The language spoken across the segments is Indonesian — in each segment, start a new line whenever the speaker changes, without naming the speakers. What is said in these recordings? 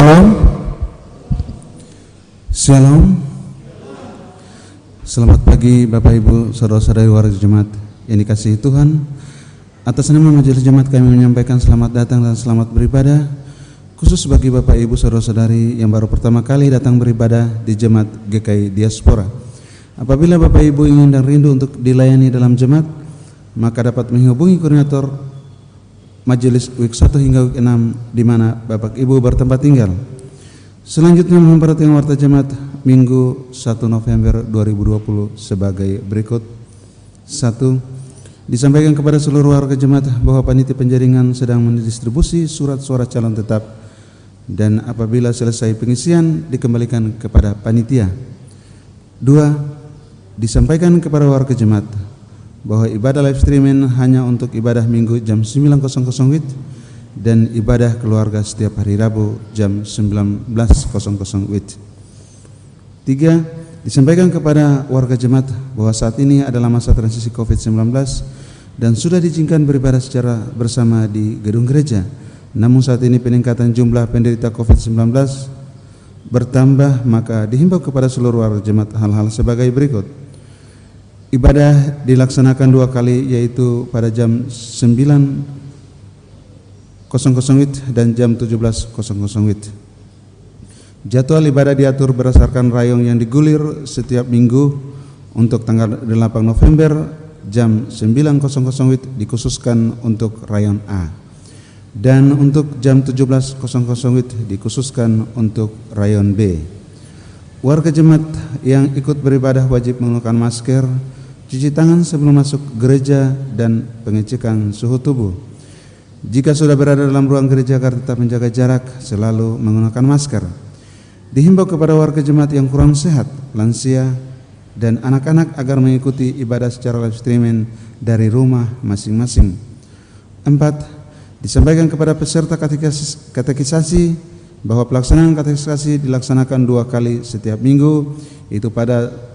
Shalom. Shalom. Selamat pagi Bapak Ibu, saudara-saudari warga jemaat yang dikasihi Tuhan. Atas nama majelis jemaat kami menyampaikan selamat datang dan selamat beribadah khusus bagi Bapak Ibu saudara-saudari yang baru pertama kali datang beribadah di jemaat GKI Diaspora. Apabila Bapak Ibu ingin dan rindu untuk dilayani dalam jemaat, maka dapat menghubungi koordinator majelis week 1 hingga week 6 di mana Bapak Ibu bertempat tinggal. Selanjutnya memperhatikan warta jemaat Minggu 1 November 2020 sebagai berikut. 1. Disampaikan kepada seluruh warga jemaat bahwa panitia penjaringan sedang mendistribusi surat suara calon tetap dan apabila selesai pengisian dikembalikan kepada panitia. 2. Disampaikan kepada warga jemaat bahwa ibadah live streaming hanya untuk ibadah minggu jam 9.00 WIB dan ibadah keluarga setiap hari Rabu jam 19.00 WIB. Tiga, disampaikan kepada warga jemaat bahwa saat ini adalah masa transisi COVID-19 dan sudah diizinkan beribadah secara bersama di gedung gereja. Namun saat ini peningkatan jumlah penderita COVID-19 bertambah maka dihimbau kepada seluruh warga jemaat hal-hal sebagai berikut. Ibadah dilaksanakan dua kali yaitu pada jam 9.00 WIB dan jam 17.00 WIB. Jadwal ibadah diatur berdasarkan rayong yang digulir setiap minggu untuk tanggal 8 November jam 9.00 WIB dikhususkan untuk rayon A dan untuk jam 17.00 WIB dikhususkan untuk rayon B. Warga jemaat yang ikut beribadah wajib menggunakan masker cuci tangan sebelum masuk gereja dan pengecekan suhu tubuh. Jika sudah berada dalam ruang gereja agar tetap menjaga jarak, selalu menggunakan masker. Dihimbau kepada warga jemaat yang kurang sehat, lansia, dan anak-anak agar mengikuti ibadah secara live streaming dari rumah masing-masing. Empat, disampaikan kepada peserta katekisasi bahwa pelaksanaan katekisasi dilaksanakan dua kali setiap minggu, yaitu pada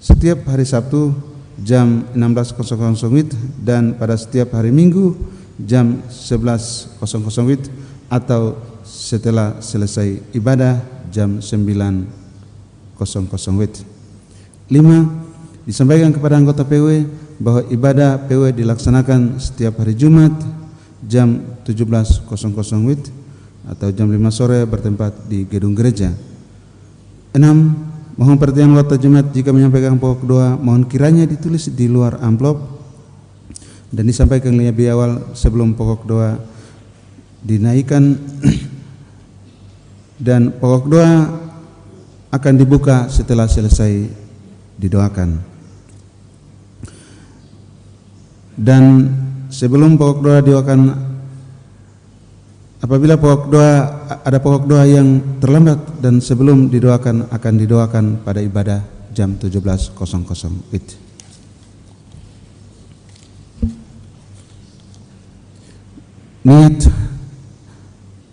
setiap hari Sabtu jam 16.00 WIB dan pada setiap hari Minggu jam 11.00 WIB atau setelah selesai ibadah jam 9.00 WIB. 5. Disampaikan kepada anggota PW bahwa ibadah PW dilaksanakan setiap hari Jumat jam 17.00 WIB atau jam 5 sore bertempat di gedung gereja. 6 Mohon perhatian waktu jemaat jika menyampaikan pokok doa, mohon kiranya ditulis di luar amplop dan disampaikan lebih awal sebelum pokok doa dinaikkan dan pokok doa akan dibuka setelah selesai didoakan. Dan sebelum pokok doa didoakan Apabila pokok doa ada pokok doa yang terlambat dan sebelum didoakan akan didoakan pada ibadah jam 17.00 WIB. Niat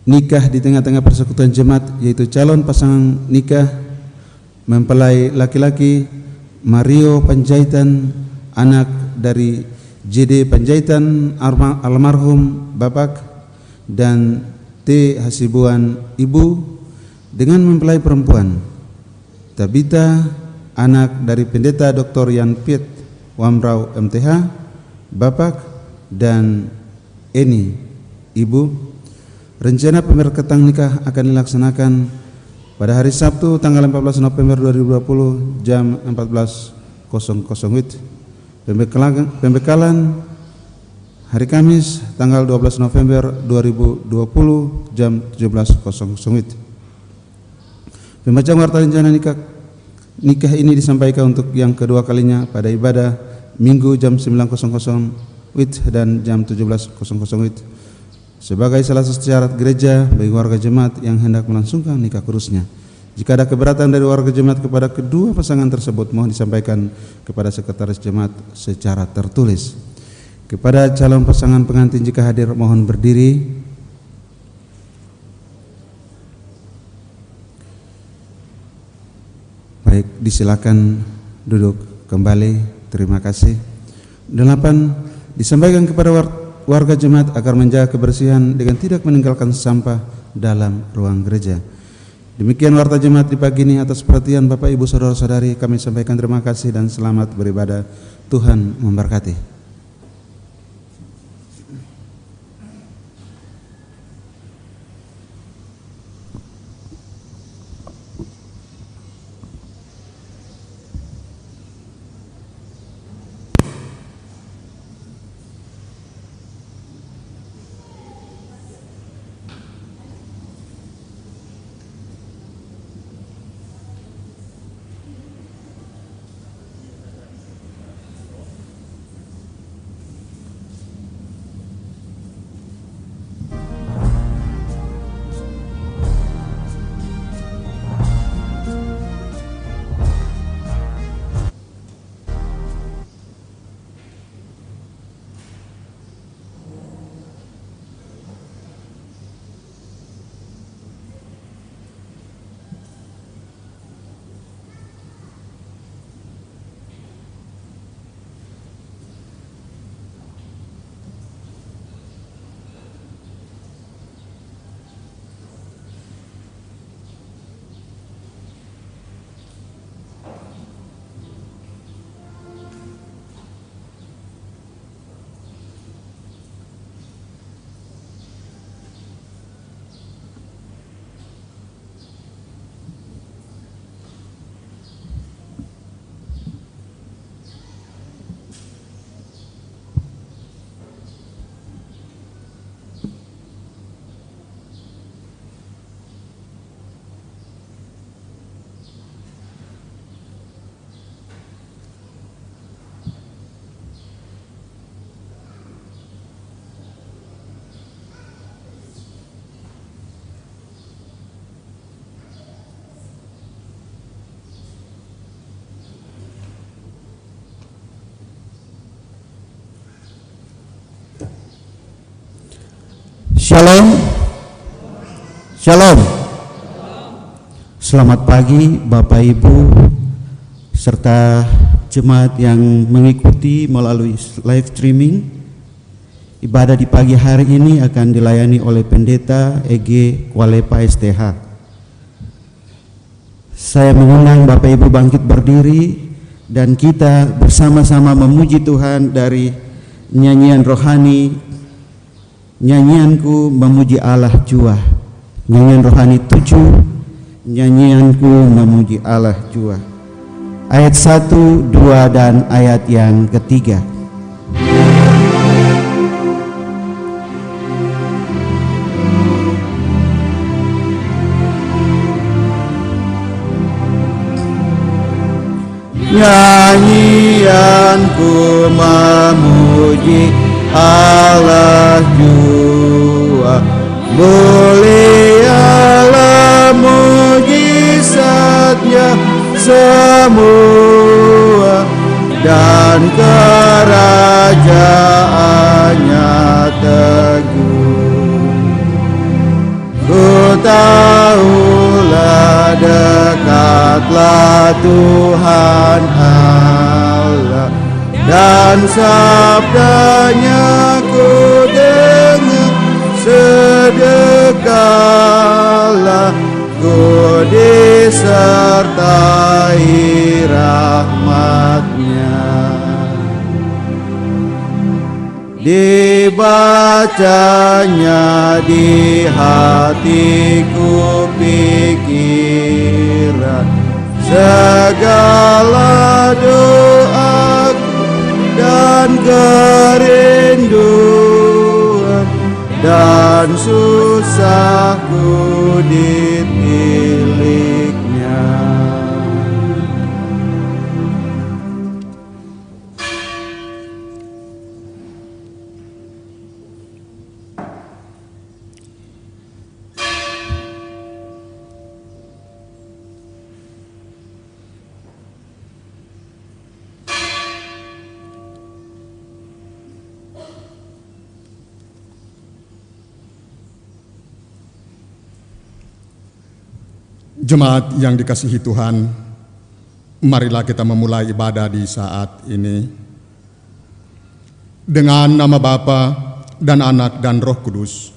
nikah di tengah-tengah persekutuan jemaat yaitu calon pasangan nikah mempelai laki-laki Mario Panjaitan anak dari JD Panjaitan almarhum Bapak dan T. Hasibuan ibu dengan mempelai perempuan. Tabita anak dari pendeta Dr. Yan Piet Wamrau MTH Bapak dan Eni ibu. Rencana pemerkatan nikah akan dilaksanakan pada hari Sabtu tanggal 14 November 2020 jam 14.00 WIB pembekalan, pembekalan hari Kamis tanggal 12 November 2020 jam 17.00 WIB. Pembacaan warta rencana nikah nikah ini disampaikan untuk yang kedua kalinya pada ibadah Minggu jam 9.00 WIB dan jam 17.00 WIB sebagai salah satu syarat gereja bagi warga jemaat yang hendak melangsungkan nikah kurusnya. Jika ada keberatan dari warga jemaat kepada kedua pasangan tersebut mohon disampaikan kepada sekretaris jemaat secara tertulis. Kepada calon pasangan pengantin jika hadir mohon berdiri. Baik, disilakan duduk kembali. Terima kasih. Delapan disampaikan kepada warga jemaat agar menjaga kebersihan dengan tidak meninggalkan sampah dalam ruang gereja. Demikian warta jemaat di pagi ini atas perhatian Bapak Ibu Saudara-saudari kami sampaikan terima kasih dan selamat beribadah. Tuhan memberkati.
Shalom. Shalom. Selamat pagi Bapak Ibu serta jemaat yang mengikuti melalui live streaming. Ibadah di pagi hari ini akan dilayani oleh Pendeta EG Kualepa STH. Saya mengundang Bapak Ibu bangkit berdiri dan kita bersama-sama memuji Tuhan dari nyanyian rohani Nyanyianku memuji Allah jua Nyanyian rohani tujuh Nyanyianku memuji Allah jua Ayat satu, dua, dan ayat yang ketiga. Nyanyianku memuji Allah jua mulialah mujizatnya semua dan kerajaannya teguh. Ku tahulah dekatlah Tuhan Allah dan sabdanya ku sedekahlah ku disertai rahmatnya. Dibacanya di hatiku pikiran segala doaku dan kerinduan dan susahku ditiliknya
Jemaat yang dikasihi Tuhan, marilah kita memulai ibadah di saat ini. Dengan nama Bapa dan Anak dan Roh Kudus.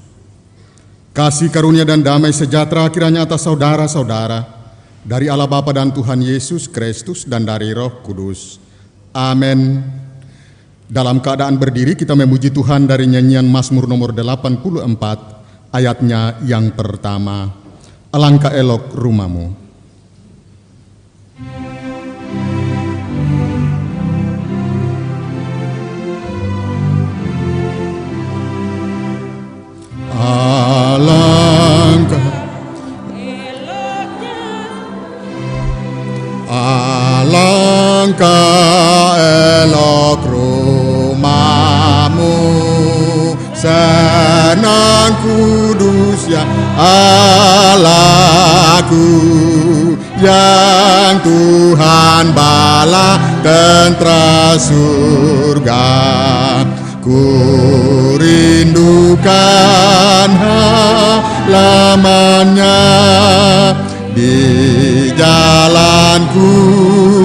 Kasih karunia dan damai sejahtera kiranya atas saudara-saudara dari Allah Bapa dan Tuhan Yesus Kristus dan dari Roh Kudus. Amin. Dalam keadaan berdiri kita memuji Tuhan dari nyanyian Mazmur nomor 84 ayatnya yang pertama. Alangkah elok rumahmu. Alangkah Alangkah elok rumahmu Senang kudus ya Allahku Yang Tuhan bala tentra surga. Ku rindukan halamannya. Di jalanku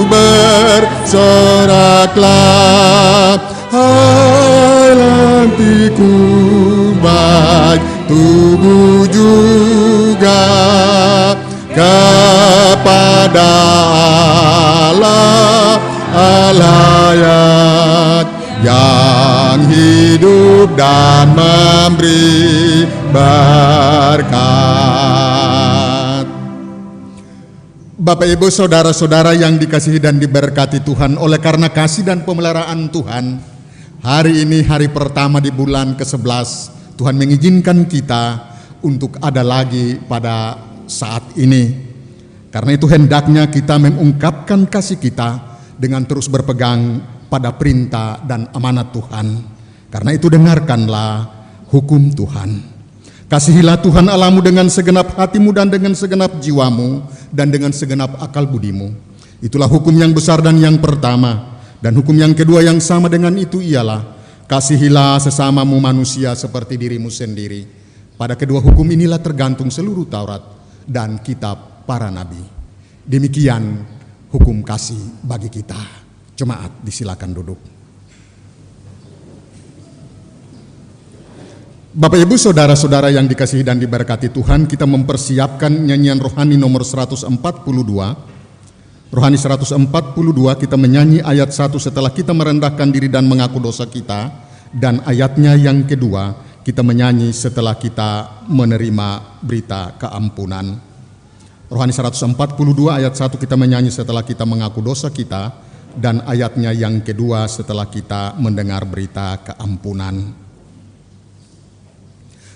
bersoraklah. Hai lantiku baik tubuh juga kepada Allah alayat yang hidup dan memberi berkat. Bapak Ibu saudara-saudara yang dikasihi dan diberkati Tuhan oleh karena kasih dan pemeliharaan Tuhan Hari ini hari pertama di bulan ke-11 Tuhan mengizinkan kita untuk ada lagi pada saat ini Karena itu hendaknya kita mengungkapkan kasih kita dengan terus berpegang pada perintah dan amanat Tuhan. Karena itu dengarkanlah hukum Tuhan. Kasihilah Tuhan Allahmu dengan segenap hatimu dan dengan segenap jiwamu dan dengan segenap akal budimu. Itulah hukum yang besar dan yang pertama. Dan hukum yang kedua yang sama dengan itu ialah kasihilah sesamamu manusia seperti dirimu sendiri. Pada kedua hukum inilah tergantung seluruh Taurat dan kitab para nabi. Demikian hukum kasih bagi kita. Jemaat disilakan duduk. Bapak Ibu saudara-saudara yang dikasihi dan diberkati Tuhan, kita mempersiapkan nyanyian rohani nomor 142. Rohani 142 kita menyanyi ayat 1 setelah kita merendahkan diri dan mengaku dosa kita dan ayatnya yang kedua kita menyanyi setelah kita menerima berita keampunan. Rohani 142 ayat 1 kita menyanyi setelah kita mengaku dosa kita dan ayatnya yang kedua setelah kita mendengar berita keampunan.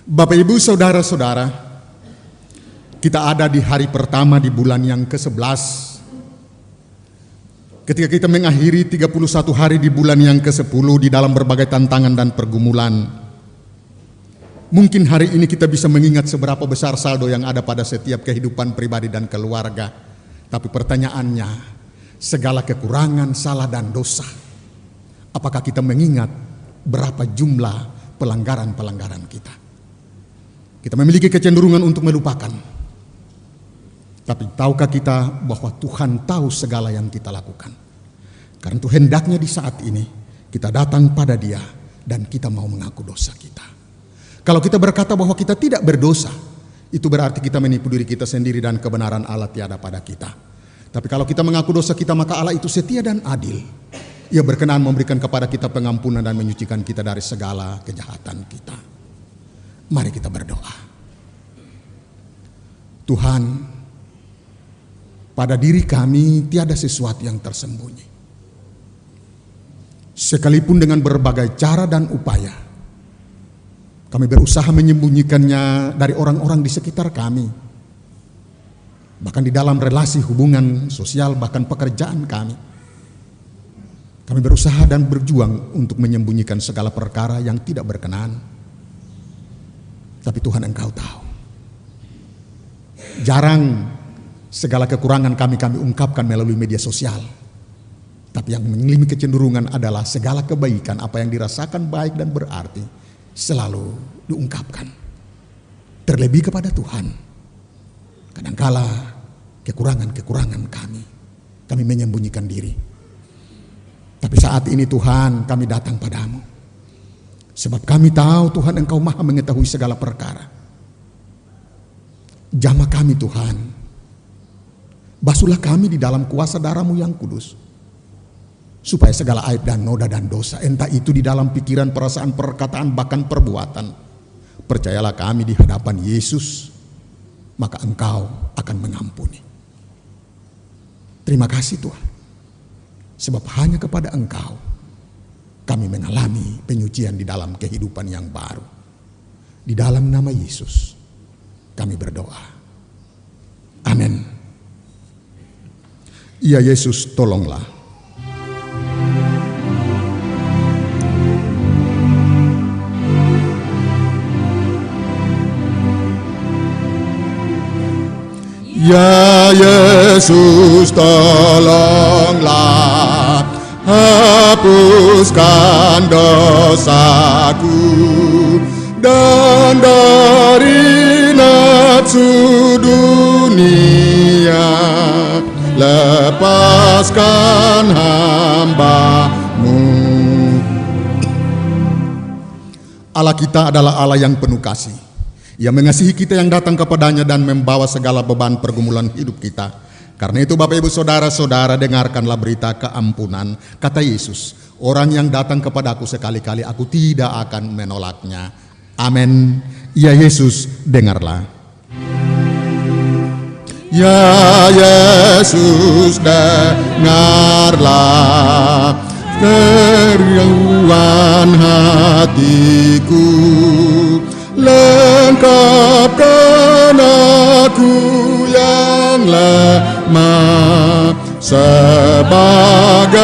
Bapak Ibu Saudara-saudara, kita ada di hari pertama di bulan yang ke-11. Ketika kita mengakhiri 31 hari di bulan yang ke-10 di dalam berbagai tantangan dan pergumulan. Mungkin hari ini kita bisa mengingat seberapa besar saldo yang ada pada setiap kehidupan pribadi dan keluarga. Tapi pertanyaannya, segala kekurangan, salah dan dosa. Apakah kita mengingat berapa jumlah pelanggaran-pelanggaran kita? Kita memiliki kecenderungan untuk melupakan. Tapi tahukah kita bahwa Tuhan tahu segala yang kita lakukan? Karena itu hendaknya di saat ini kita datang pada Dia dan kita mau mengaku dosa kita. Kalau kita berkata bahwa kita tidak berdosa, itu berarti kita menipu diri kita sendiri dan kebenaran Allah tiada pada kita. Tapi kalau kita mengaku dosa kita maka Allah itu setia dan adil. Ia berkenan memberikan kepada kita pengampunan dan menyucikan kita dari segala kejahatan kita. Mari kita berdoa. Tuhan, pada diri kami tiada sesuatu yang tersembunyi. Sekalipun dengan berbagai cara dan upaya, kami berusaha menyembunyikannya dari orang-orang di sekitar kami. Bahkan di dalam relasi hubungan sosial, bahkan pekerjaan kami. Kami berusaha dan berjuang untuk menyembunyikan segala perkara yang tidak berkenan. Tapi Tuhan engkau tahu. Jarang segala kekurangan kami kami ungkapkan melalui media sosial. Tapi yang mengalami kecenderungan adalah segala kebaikan apa yang dirasakan baik dan berarti selalu diungkapkan. Terlebih kepada Tuhan. Kadangkala kekurangan-kekurangan kami kami menyembunyikan diri. Tapi saat ini Tuhan kami datang padamu. Sebab kami tahu Tuhan Engkau maha mengetahui segala perkara. Jamah kami Tuhan. Basuhlah kami di dalam kuasa darahmu yang kudus. Supaya segala aib dan noda dan dosa, entah itu di dalam pikiran, perasaan, perkataan, bahkan perbuatan. Percayalah kami di hadapan Yesus, maka engkau akan mengampuni. Terima kasih Tuhan. Sebab hanya kepada engkau kami mengalami penyucian di dalam kehidupan yang baru. Di dalam nama Yesus kami berdoa. Amin. Ya Yesus tolonglah. Ya Yesus tolonglah. Hapuskan dosaku. Dan dari nafsu dunia lepaskan hambamu Allah kita adalah Allah yang penuh kasih ia mengasihi kita yang datang kepadanya dan membawa segala beban pergumulan hidup kita. Karena itu Bapak Ibu Saudara-saudara dengarkanlah berita keampunan. Kata Yesus, orang yang datang kepadaku sekali-kali aku tidak akan menolaknya. Amin. Ya Yesus, dengarlah. Ya Yesus, dengarlah keruan hatiku lengkapkan aku yang lemah sebagai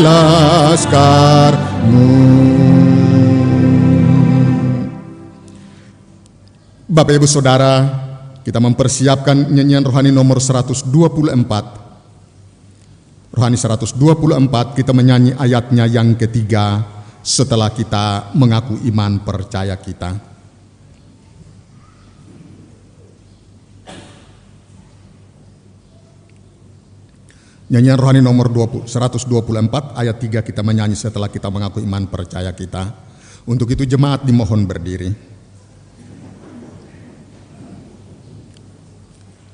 laskarmu. Bapak Ibu Saudara, kita mempersiapkan nyanyian rohani nomor 124. Rohani 124 kita menyanyi ayatnya yang ketiga setelah kita mengaku iman percaya kita. Nyanyian rohani nomor 20, 124 ayat 3 kita menyanyi setelah kita mengaku iman percaya kita. Untuk itu jemaat dimohon berdiri.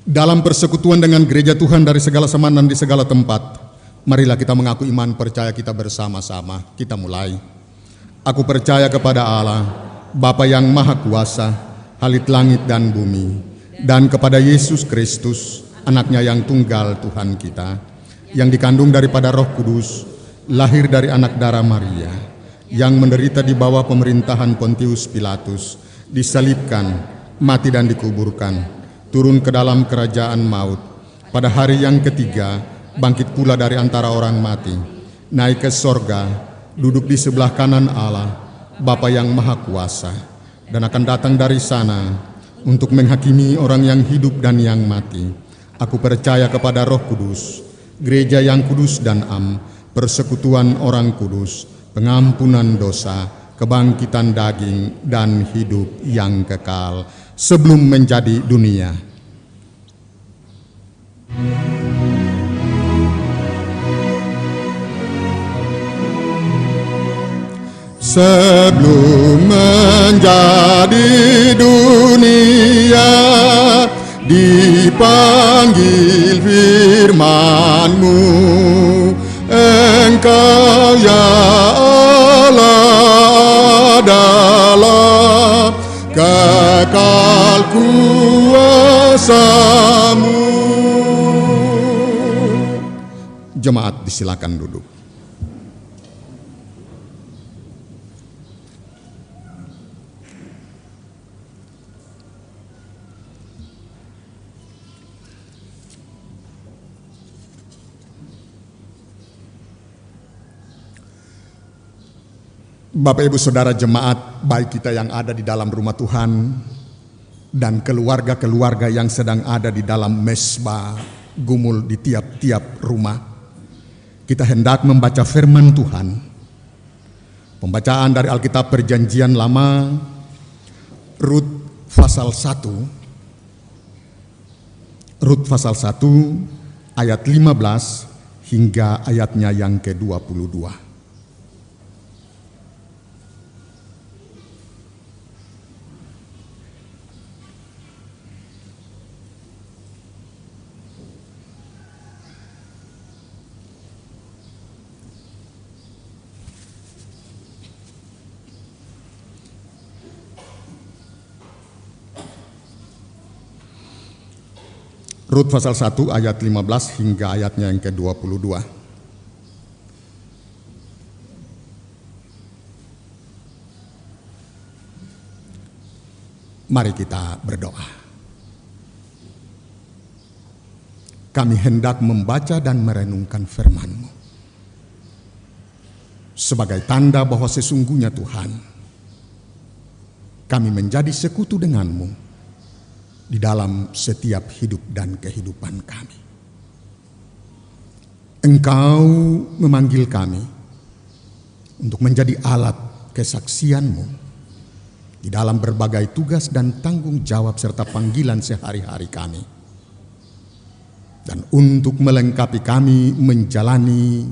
Dalam persekutuan dengan gereja Tuhan dari segala zaman dan di segala tempat, marilah kita mengaku iman percaya kita bersama-sama. Kita mulai. Aku percaya kepada Allah, Bapa yang Maha Kuasa, halit langit dan bumi, dan kepada Yesus Kristus, anaknya yang tunggal Tuhan kita, yang dikandung daripada Roh Kudus, lahir dari anak darah Maria, yang menderita di bawah pemerintahan Pontius Pilatus, disalibkan, mati dan dikuburkan, turun ke dalam kerajaan maut. Pada hari yang ketiga, bangkit pula dari antara orang mati, naik ke sorga, duduk di sebelah kanan Allah, Bapa yang Maha Kuasa, dan akan datang dari sana untuk menghakimi orang yang hidup dan yang mati. Aku percaya kepada Roh Kudus, gereja yang kudus dan am, persekutuan orang kudus, pengampunan dosa, kebangkitan daging, dan hidup yang kekal sebelum menjadi dunia. Sebelum menjadi dunia, dipanggil firmanmu Engkau ya Allah adalah kekal kuasamu. Jemaat disilakan duduk. Bapak Ibu Saudara jemaat baik kita yang ada di dalam rumah Tuhan dan keluarga-keluarga yang sedang ada di dalam mesbah gumul di tiap-tiap rumah. Kita hendak membaca firman Tuhan. Pembacaan dari Alkitab Perjanjian Lama Rut pasal 1 Rut pasal 1 ayat 15 hingga ayatnya yang ke-22. Rut pasal 1 ayat 15 hingga ayatnya yang ke-22. Mari kita berdoa. Kami hendak membaca dan merenungkan firman-Mu. Sebagai tanda bahwa sesungguhnya Tuhan, kami menjadi sekutu denganmu di dalam setiap hidup dan kehidupan kami. Engkau memanggil kami untuk menjadi alat kesaksianmu di dalam berbagai tugas dan tanggung jawab serta panggilan sehari-hari kami. Dan untuk melengkapi kami menjalani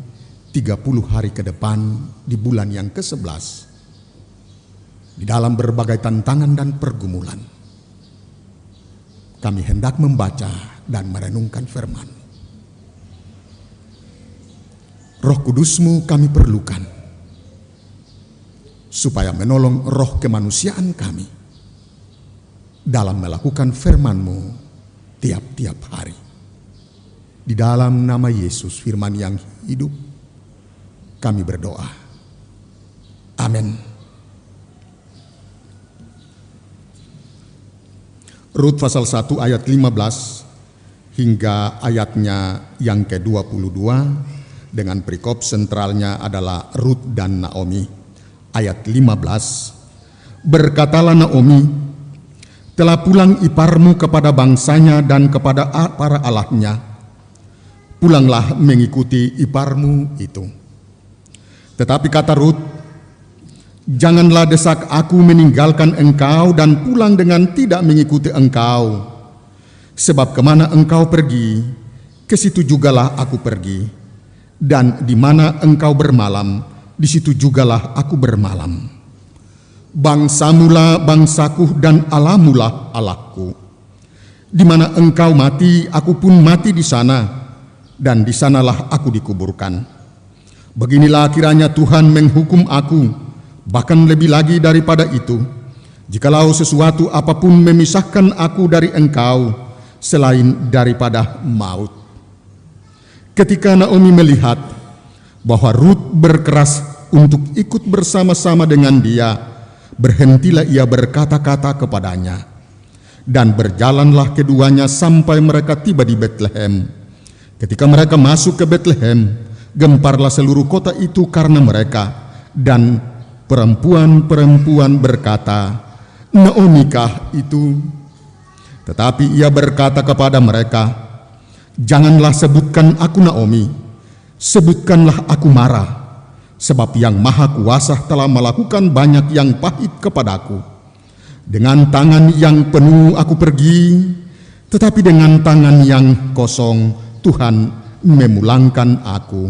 30 hari ke depan di bulan yang ke-11 di dalam berbagai tantangan dan pergumulan kami hendak membaca dan merenungkan firman. Roh kudusmu kami perlukan, supaya menolong roh kemanusiaan kami dalam melakukan firmanmu tiap-tiap hari. Di dalam nama Yesus firman yang hidup, kami berdoa. Amin. Rut pasal 1 ayat 15 hingga ayatnya yang ke-22 dengan perikop sentralnya adalah Rut dan Naomi. Ayat 15 Berkatalah Naomi, telah pulang iparmu kepada bangsanya dan kepada para allahnya. Pulanglah mengikuti iparmu itu. Tetapi kata Rut, Janganlah desak aku meninggalkan engkau dan pulang dengan tidak mengikuti engkau. Sebab ke mana engkau pergi, ke situ jugalah aku pergi. Dan di mana engkau bermalam, di situ jugalah aku bermalam. Bangsamulah bangsaku dan alamulah Allahku. Di mana engkau mati, aku pun mati di sana, dan di sanalah aku dikuburkan. Beginilah kiranya Tuhan menghukum aku, Bahkan lebih lagi daripada itu, jikalau sesuatu apa pun memisahkan aku dari engkau selain daripada maut. Ketika Naomi melihat bahwa Ruth berkeras untuk ikut bersama-sama dengan dia, berhentilah ia berkata-kata kepadanya. Dan berjalanlah keduanya sampai mereka tiba di Bethlehem. Ketika mereka masuk ke Bethlehem, gemparlah seluruh kota itu karena mereka dan Perempuan-perempuan berkata, Naomikah itu? Tetapi ia berkata kepada mereka, Janganlah sebutkan aku Naomi, sebutkanlah aku Mara, sebab yang maha kuasa telah melakukan banyak yang pahit kepadaku. Dengan tangan yang penuh aku pergi, tetapi dengan tangan yang kosong Tuhan memulangkan aku.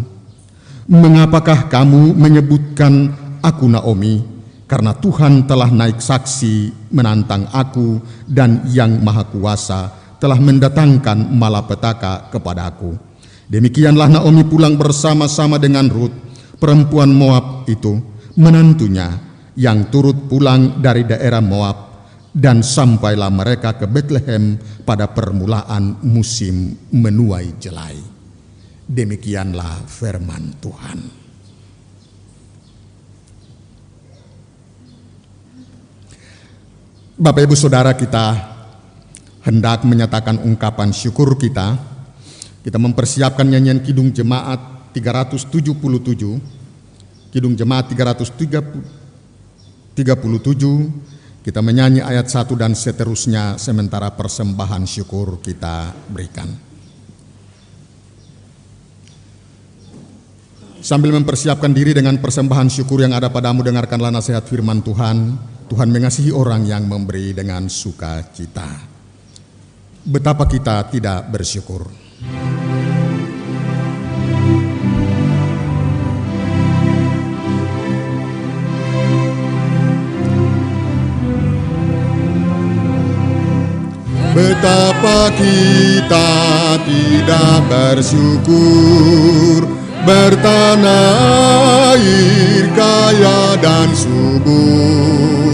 Mengapakah kamu menyebutkan aku Naomi, karena Tuhan telah naik saksi menantang aku dan yang maha kuasa telah mendatangkan malapetaka kepadaku. Demikianlah Naomi pulang bersama-sama dengan Ruth, perempuan Moab itu, menantunya yang turut pulang dari daerah Moab dan sampailah mereka ke Bethlehem pada permulaan musim menuai jelai. Demikianlah firman Tuhan. Bapak Ibu Saudara kita hendak menyatakan ungkapan syukur kita. Kita mempersiapkan nyanyian Kidung Jemaat 377. Kidung Jemaat 337. Kita menyanyi ayat 1 dan seterusnya sementara persembahan syukur kita berikan. Sambil mempersiapkan diri dengan persembahan syukur yang ada padamu, dengarkanlah nasihat firman Tuhan. Tuhan mengasihi orang yang memberi dengan sukacita. Betapa kita tidak bersyukur. Betapa kita tidak bersyukur bertanah air kaya dan subur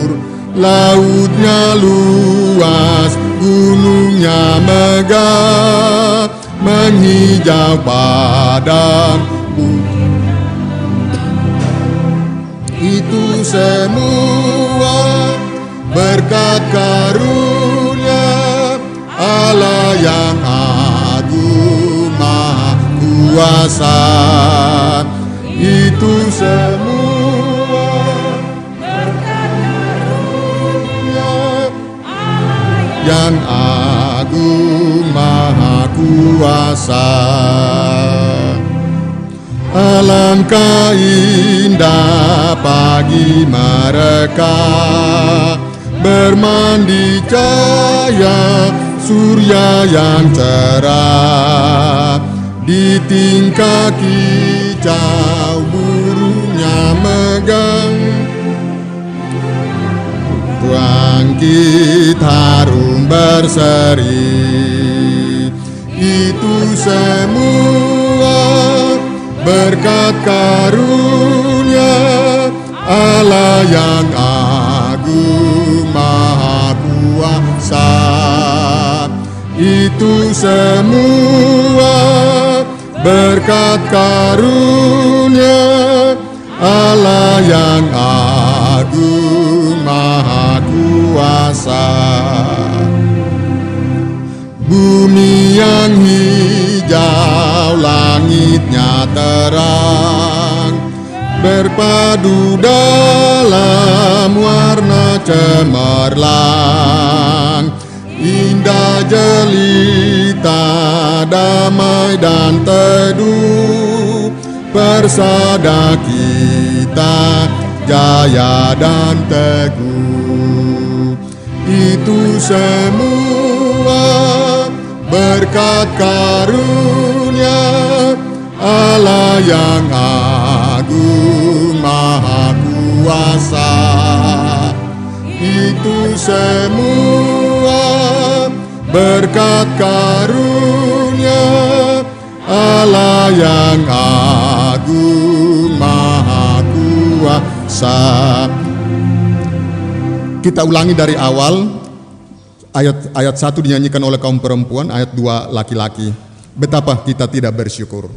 lautnya luas gunungnya megah menghijau padang itu semua berkat karunia Allah yang agung maha kuasa. Itu semua yang agung maha kuasa. Alangkah indah pagi mereka Bermandi cahaya surya yang cerah. Di tingkah kicau burungnya megang Bangkit harum berseri. Itu semua berkat karunia Allah yang agung maha kuasa. Itu semua berkat karunia Allah yang agung kuasa. Bumi yang hijau langitnya terang Berpadu dalam warna cemerlang Indah jelita damai dan teduh Persada kita jaya dan teguh Itu semua berkat karunia Allah yang agung maha kuasa. Itu semua berkat karunia Allah yang agung maha kuasa kita ulangi dari awal Ayat ayat 1 dinyanyikan oleh kaum perempuan, ayat 2 laki-laki. Betapa kita tidak bersyukur.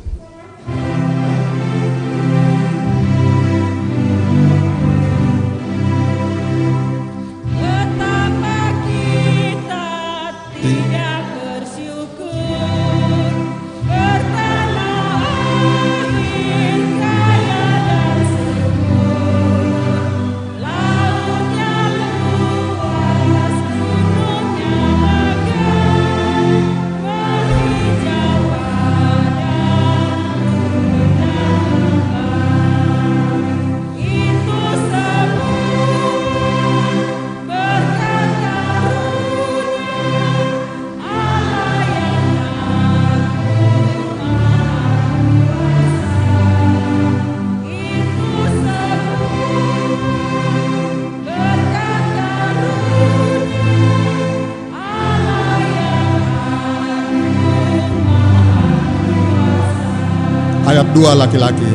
Ayat 2 laki-laki.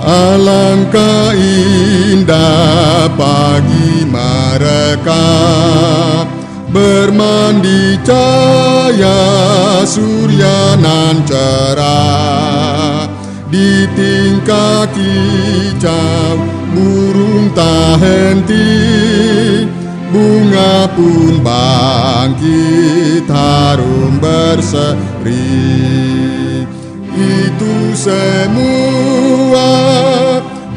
Alangkah indah pagi mereka bermandi cahaya surya nan cerah di tingkah kicau burung tak henti bunga pun bangkit harum berseri itu semua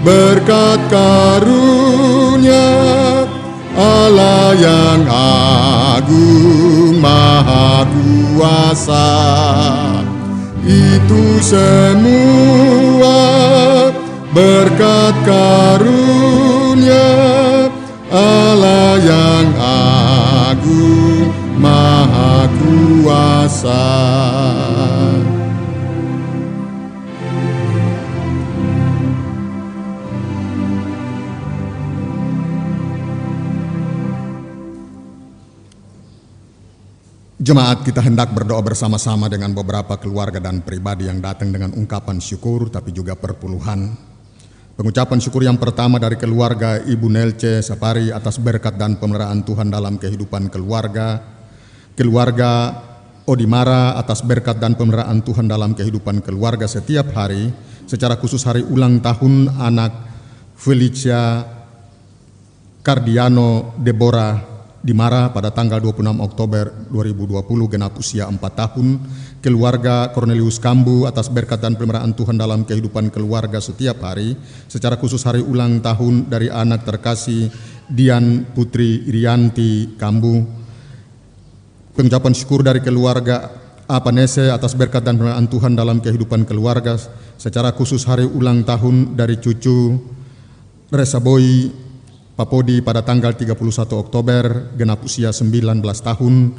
berkat karunia Allah yang agung maha kuasa. Itu semua berkat karunia Allah yang agung maha kuasa Jemaat kita hendak berdoa bersama-sama dengan beberapa keluarga dan pribadi yang datang dengan ungkapan syukur tapi juga perpuluhan. Pengucapan syukur yang pertama dari keluarga Ibu Nelce Sapari atas berkat dan pemeliharaan Tuhan dalam kehidupan keluarga. keluarga Odimara atas berkat dan pemeliharaan Tuhan dalam kehidupan keluarga setiap hari, secara khusus hari ulang tahun anak Felicia Cardiano Deborah Dimara pada tanggal 26 Oktober 2020 genap usia 4 tahun, keluarga Cornelius Kambu atas berkat dan pemeliharaan Tuhan dalam kehidupan keluarga setiap hari, secara khusus hari ulang tahun dari anak terkasih Dian Putri Irianti Kambu, pengucapan syukur dari keluarga Apanese atas berkat dan pemeliharaan Tuhan dalam kehidupan keluarga, secara khusus hari ulang tahun dari cucu Resaboi Papodi pada tanggal 31 Oktober genap usia 19 tahun,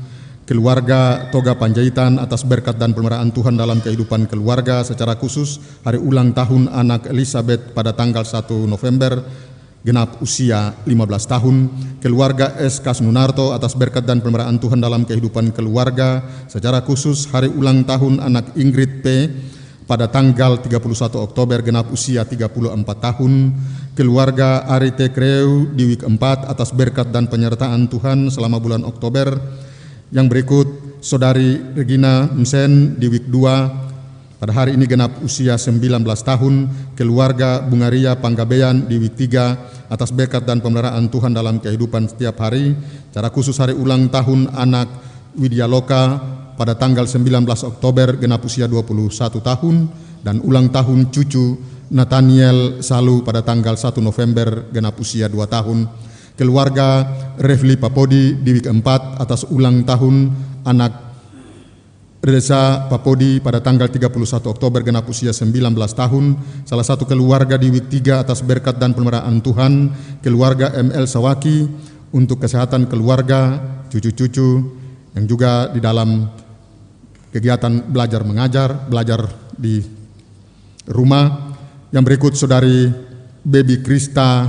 keluarga Toga Panjaitan atas berkat dan pemeliharaan Tuhan dalam kehidupan keluarga secara khusus hari ulang tahun anak Elizabeth pada tanggal 1 November genap usia 15 tahun, keluarga S. Kasnunarto atas berkat dan pemeliharaan Tuhan dalam kehidupan keluarga secara khusus hari ulang tahun anak Ingrid P pada tanggal 31 Oktober genap usia 34 tahun, keluarga Arite Kreu di week 4 atas berkat dan penyertaan Tuhan selama bulan Oktober. Yang berikut, Saudari Regina Msen di week 2 pada hari ini genap usia 19 tahun, keluarga Bungaria Panggabean di week 3 atas berkat dan pemeliharaan Tuhan dalam kehidupan setiap hari, cara khusus hari ulang tahun anak Widya Loka pada tanggal 19 Oktober genap usia 21 tahun dan ulang tahun cucu Nathaniel Salu pada tanggal 1 November genap usia 2 tahun. Keluarga Refli Papodi di week 4 atas ulang tahun anak Reza Papodi pada tanggal 31 Oktober genap usia 19 tahun. Salah satu keluarga di week 3 atas berkat dan pemeliharaan Tuhan. Keluarga ML Sawaki untuk kesehatan keluarga, cucu-cucu yang juga di dalam kegiatan belajar mengajar, belajar di rumah. Yang berikut saudari Baby Krista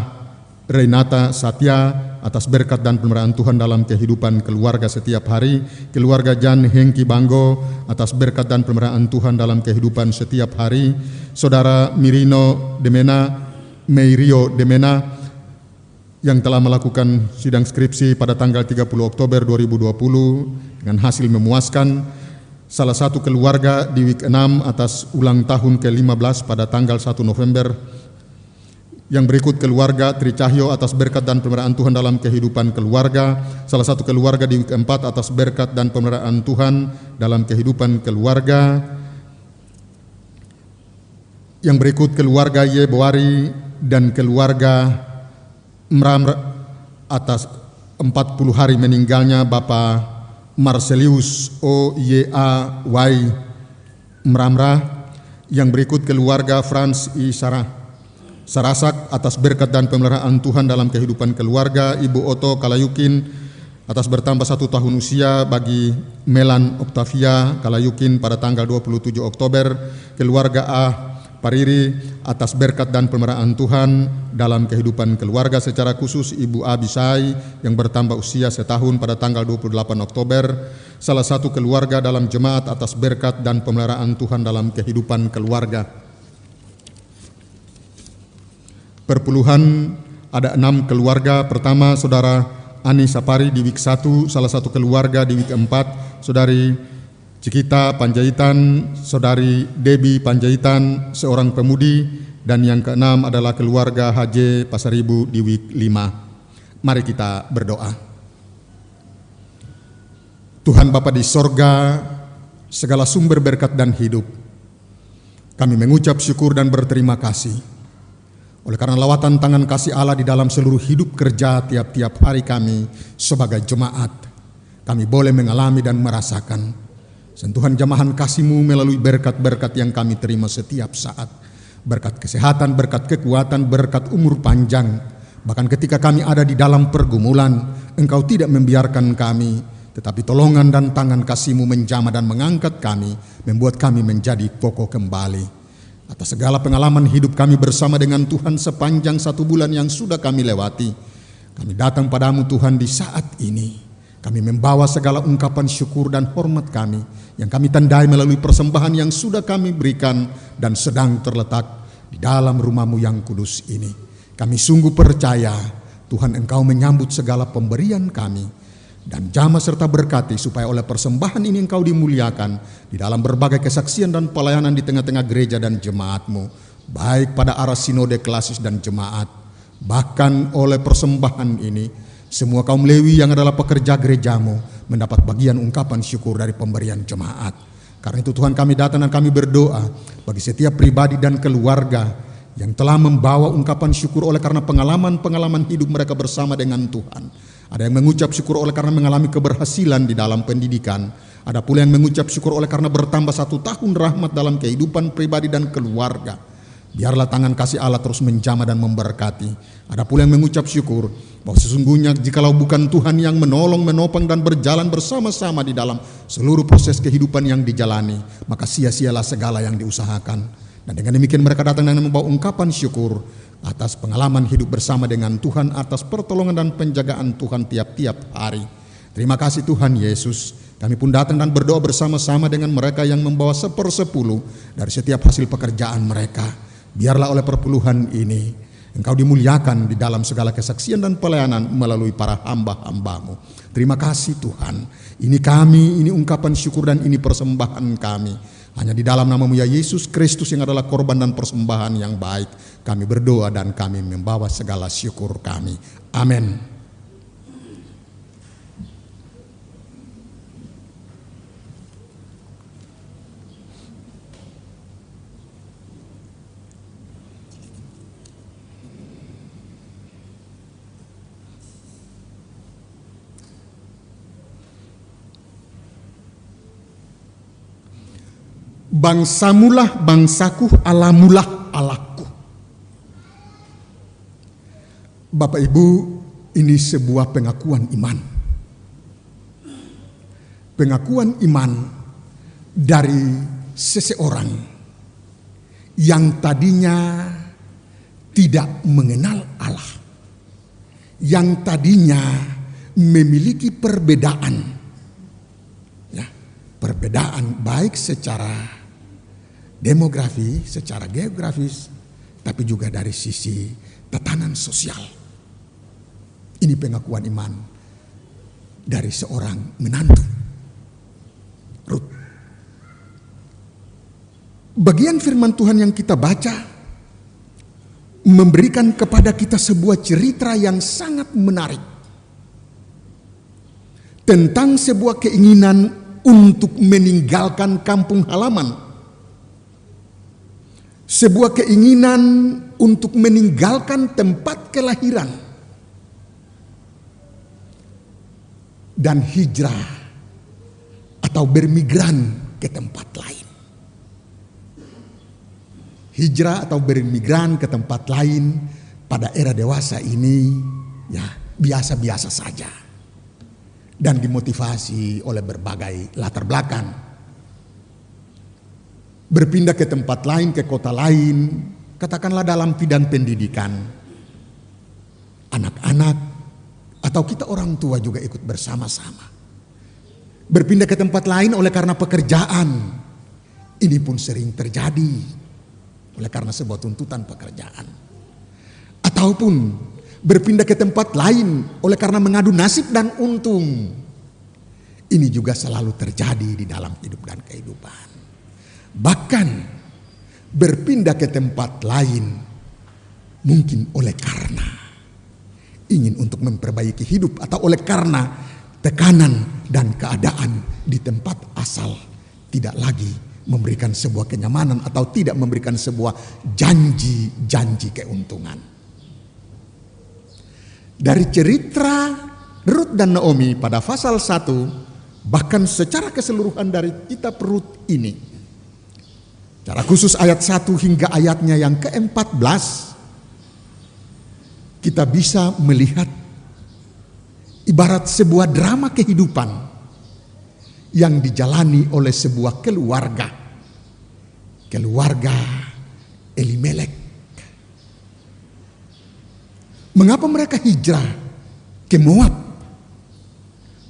Renata Satya atas berkat dan pemeliharaan Tuhan dalam kehidupan keluarga setiap hari, keluarga Jan Hengki Banggo atas berkat dan pemeliharaan Tuhan dalam kehidupan setiap hari, saudara Mirino Demena, Meirio Demena yang telah melakukan sidang skripsi pada tanggal 30 Oktober 2020 dengan hasil memuaskan, salah satu keluarga di week 6 atas ulang tahun ke-15 pada tanggal 1 November yang berikut keluarga Tri Cahyo atas berkat dan pemeliharaan Tuhan dalam kehidupan keluarga, salah satu keluarga di week 4 atas berkat dan pemeliharaan Tuhan dalam kehidupan keluarga. Yang berikut keluarga Ye Boari dan keluarga Mram atas 40 hari meninggalnya Bapak Marcelius O Y A Y Mramra yang berikut keluarga Franz I Sarah Sarasak atas berkat dan pemeliharaan Tuhan dalam kehidupan keluarga Ibu Oto Kalayukin atas bertambah satu tahun usia bagi Melan Octavia Kalayukin pada tanggal 27 Oktober keluarga A Pariri atas berkat dan pemeliharaan Tuhan dalam kehidupan keluarga secara khusus Ibu Abisai yang bertambah usia setahun pada tanggal 28 Oktober salah satu keluarga dalam jemaat atas berkat dan pemeliharaan Tuhan dalam kehidupan keluarga. Perpuluhan ada enam keluarga. Pertama saudara Ani Sapari di week 1 salah satu keluarga di week 4 saudari Cikita Panjaitan saudari Debi Panjaitan seorang pemudi dan yang keenam adalah keluarga HJ Pasaribu di week 5 mari kita berdoa. Tuhan Bapa di sorga segala sumber berkat dan hidup kami mengucap syukur dan berterima kasih. Oleh karena lawatan tangan kasih Allah di dalam seluruh hidup kerja tiap-tiap hari kami sebagai jemaat, kami boleh mengalami dan merasakan sentuhan jamahan kasih-Mu melalui berkat-berkat yang kami terima setiap saat. Berkat kesehatan, berkat kekuatan, berkat umur panjang. Bahkan ketika kami ada di dalam pergumulan, Engkau tidak membiarkan kami, tetapi tolongan dan tangan kasih-Mu menjamah dan mengangkat kami, membuat kami menjadi kokoh kembali. Atas segala pengalaman hidup kami bersama dengan Tuhan sepanjang satu bulan yang sudah kami lewati. Kami datang padamu Tuhan di saat ini. Kami membawa segala ungkapan syukur dan hormat kami yang kami tandai melalui persembahan yang sudah kami berikan dan sedang terletak di dalam rumahmu yang kudus ini. Kami sungguh percaya Tuhan engkau menyambut segala pemberian kami dan jamah serta berkati supaya oleh persembahan ini engkau dimuliakan di dalam berbagai kesaksian dan pelayanan di tengah-tengah gereja dan jemaatmu, baik pada arah sinode klasis dan jemaat, bahkan oleh persembahan ini, semua kaum Lewi yang adalah pekerja gerejamu mendapat bagian ungkapan syukur dari pemberian jemaat. Karena itu Tuhan kami datang dan kami berdoa bagi setiap pribadi dan keluarga yang telah membawa ungkapan syukur oleh karena pengalaman-pengalaman hidup mereka bersama dengan Tuhan. Ada yang mengucap syukur oleh karena mengalami keberhasilan di dalam pendidikan. Ada pula yang mengucap syukur oleh karena bertambah satu tahun rahmat dalam kehidupan pribadi dan keluarga. Biarlah tangan kasih Allah terus menjamah dan memberkati. Ada pula yang mengucap syukur bahwa sesungguhnya jikalau bukan Tuhan yang menolong, menopang dan berjalan bersama-sama di dalam seluruh proses kehidupan yang dijalani, maka sia-sialah segala yang diusahakan. Dan dengan demikian mereka datang dengan membawa ungkapan syukur atas pengalaman hidup bersama dengan Tuhan, atas pertolongan dan penjagaan Tuhan tiap-tiap hari. Terima kasih Tuhan Yesus. Kami pun datang dan berdoa bersama-sama dengan mereka yang membawa sepersepuluh dari setiap hasil pekerjaan mereka. Biarlah oleh perpuluhan ini Engkau dimuliakan di dalam segala kesaksian dan pelayanan melalui para hamba-hambamu. Terima kasih Tuhan. Ini kami, ini ungkapan syukur dan ini persembahan kami. Hanya di dalam namamu ya Yesus Kristus yang adalah korban dan persembahan yang baik. Kami berdoa dan kami membawa segala syukur kami. Amin. Bangsamulah bangsaku, alamulah Allahku. Bapak Ibu, ini sebuah pengakuan iman. Pengakuan iman dari seseorang yang tadinya tidak mengenal Allah. Yang tadinya memiliki perbedaan. Ya, perbedaan baik secara demografi, secara geografis, tapi juga dari sisi tatanan sosial. Ini pengakuan iman dari seorang menantu. Ruth. Bagian firman Tuhan yang kita baca memberikan kepada kita sebuah cerita yang sangat menarik tentang sebuah keinginan untuk meninggalkan kampung halaman sebuah keinginan untuk meninggalkan tempat kelahiran. Dan hijrah atau bermigran ke tempat lain. Hijrah atau bermigran ke tempat lain pada era dewasa ini ya biasa-biasa saja. Dan dimotivasi oleh berbagai latar belakang berpindah ke tempat lain, ke kota lain, katakanlah dalam bidang pendidikan. Anak-anak atau kita orang tua juga ikut bersama-sama. Berpindah ke tempat lain oleh karena pekerjaan. Ini pun sering terjadi oleh karena sebuah tuntutan pekerjaan. Ataupun berpindah ke tempat lain oleh karena mengadu nasib dan untung. Ini juga selalu terjadi di dalam hidup dan kehidupan. Bahkan berpindah ke tempat lain mungkin oleh karena ingin untuk memperbaiki hidup atau oleh karena tekanan dan keadaan di tempat asal tidak lagi memberikan sebuah kenyamanan atau tidak memberikan sebuah janji-janji keuntungan. Dari cerita Ruth dan Naomi pada pasal 1 bahkan secara keseluruhan dari kitab Ruth ini Secara khusus ayat 1 hingga ayatnya yang ke-14 kita bisa melihat ibarat sebuah drama kehidupan yang dijalani oleh sebuah keluarga. Keluarga Elimelek. Mengapa mereka hijrah ke Moab?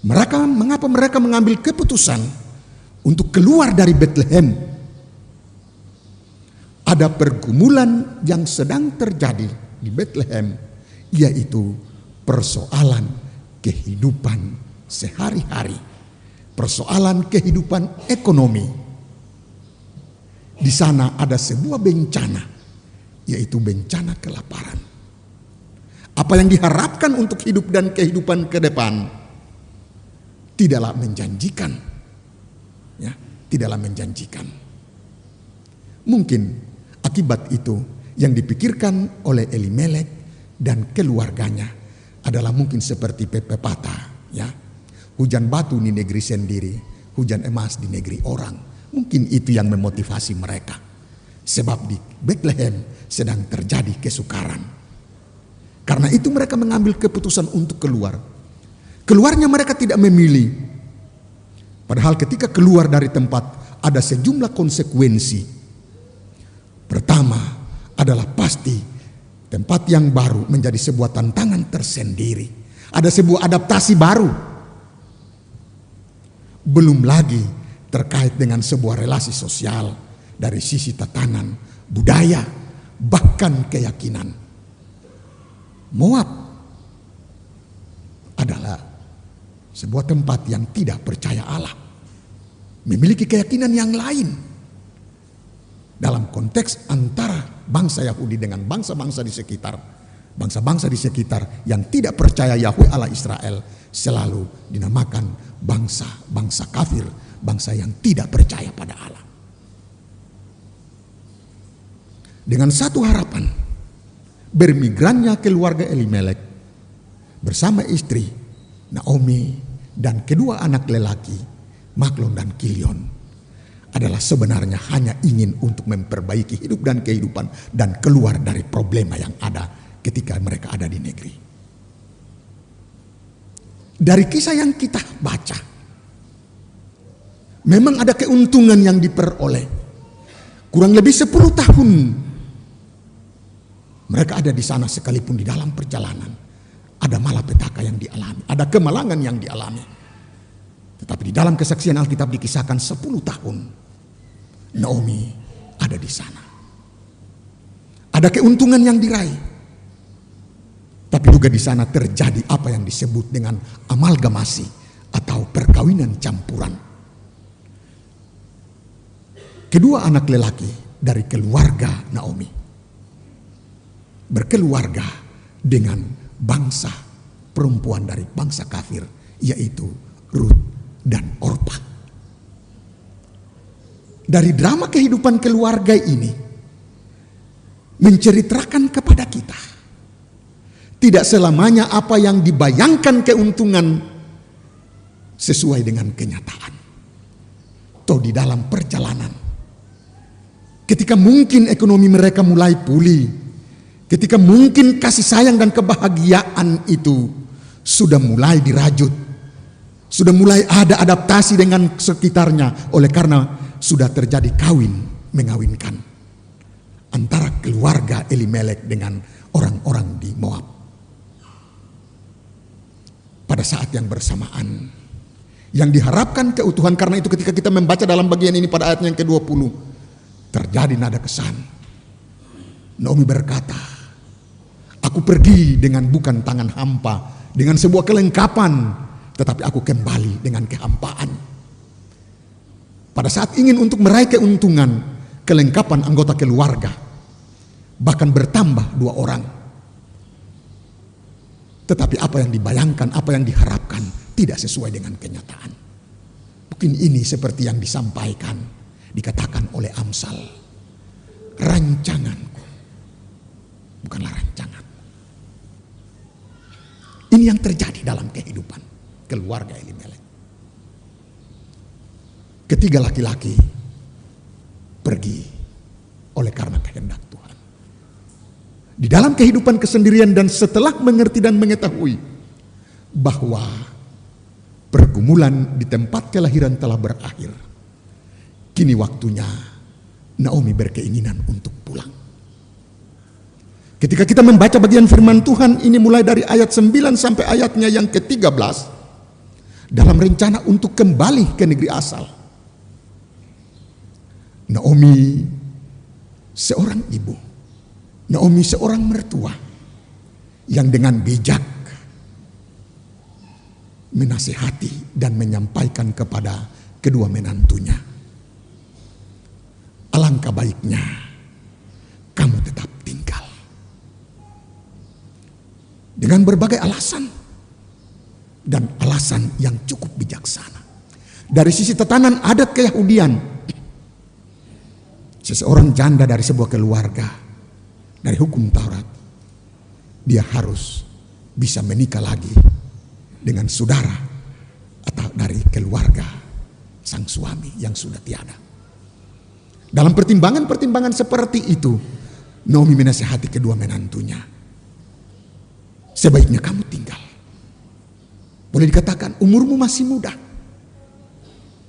Mereka mengapa mereka mengambil keputusan untuk keluar dari Bethlehem ada pergumulan yang sedang terjadi di Bethlehem, yaitu persoalan kehidupan sehari-hari persoalan kehidupan ekonomi. Di sana ada sebuah bencana, yaitu bencana kelaparan. Apa yang diharapkan untuk hidup dan kehidupan ke depan tidaklah menjanjikan. Ya, tidaklah menjanjikan. Mungkin akibat itu yang dipikirkan oleh Elimelek dan keluarganya adalah mungkin seperti pepatah, ya. Hujan batu di negeri sendiri, hujan emas di negeri orang. Mungkin itu yang memotivasi mereka. Sebab di Bethlehem sedang terjadi kesukaran. Karena itu mereka mengambil keputusan untuk keluar. Keluarnya mereka tidak memilih. Padahal ketika keluar dari tempat ada sejumlah konsekuensi. Pertama adalah pasti tempat yang baru menjadi sebuah tantangan tersendiri. Ada sebuah adaptasi baru. Belum lagi terkait dengan sebuah relasi sosial dari sisi tatanan, budaya, bahkan keyakinan. Moab adalah sebuah tempat yang tidak percaya Allah, memiliki keyakinan yang lain dalam konteks antara bangsa Yahudi dengan bangsa-bangsa di sekitar. Bangsa-bangsa di sekitar yang tidak percaya Yahweh Allah Israel selalu dinamakan bangsa-bangsa kafir, bangsa yang tidak percaya pada Allah. Dengan satu harapan, bermigrannya keluarga Elimelek bersama istri Naomi dan kedua anak lelaki Maklon dan Kilion adalah sebenarnya hanya ingin untuk memperbaiki hidup dan kehidupan dan keluar dari problema yang ada ketika mereka ada di negeri. Dari kisah yang kita baca, memang ada keuntungan yang diperoleh. Kurang lebih 10 tahun mereka ada di sana sekalipun di dalam perjalanan. Ada malapetaka yang dialami, ada kemalangan yang dialami. Tetapi di dalam kesaksian Alkitab dikisahkan 10 tahun Naomi ada di sana. Ada keuntungan yang diraih. Tapi juga di sana terjadi apa yang disebut dengan amalgamasi atau perkawinan campuran. Kedua anak lelaki dari keluarga Naomi berkeluarga dengan bangsa perempuan dari bangsa kafir yaitu Ruth dan Orpa. Dari drama kehidupan keluarga ini menceritakan kepada kita tidak selamanya apa yang dibayangkan keuntungan sesuai dengan kenyataan. Toh di dalam perjalanan. Ketika mungkin ekonomi mereka mulai pulih. Ketika mungkin kasih sayang dan kebahagiaan itu sudah mulai dirajut. Sudah mulai ada adaptasi dengan sekitarnya. Oleh karena sudah terjadi kawin mengawinkan. Antara keluarga Elimelek dengan orang-orang di Moab pada saat yang bersamaan. Yang diharapkan keutuhan karena itu ketika kita membaca dalam bagian ini pada ayat yang ke-20 terjadi nada kesan. Naomi berkata, aku pergi dengan bukan tangan hampa, dengan sebuah kelengkapan, tetapi aku kembali dengan kehampaan. Pada saat ingin untuk meraih keuntungan, kelengkapan anggota keluarga, bahkan bertambah dua orang, tetapi apa yang dibayangkan, apa yang diharapkan tidak sesuai dengan kenyataan. Mungkin ini seperti yang disampaikan, dikatakan oleh Amsal. Rancanganku, bukanlah rancangan. Ini yang terjadi dalam kehidupan keluarga Elimelek. Ketiga laki-laki pergi oleh karena kehendak Tuhan. Di dalam kehidupan kesendirian dan setelah mengerti dan mengetahui bahwa pergumulan di tempat kelahiran telah berakhir. Kini waktunya Naomi berkeinginan untuk pulang. Ketika kita membaca bagian firman Tuhan ini mulai dari ayat 9 sampai ayatnya yang ke-13 dalam rencana untuk kembali ke negeri asal. Naomi seorang ibu Naomi seorang mertua yang dengan bijak menasihati dan menyampaikan kepada kedua menantunya. Alangkah baiknya kamu tetap tinggal. Dengan berbagai alasan dan alasan yang cukup bijaksana. Dari sisi tatanan adat keyahudian, seseorang janda dari sebuah keluarga, dari hukum Taurat, dia harus bisa menikah lagi dengan saudara atau dari keluarga sang suami yang sudah tiada. Dalam pertimbangan-pertimbangan seperti itu, Naomi menasihati kedua menantunya. Sebaiknya kamu tinggal. Boleh dikatakan umurmu masih muda.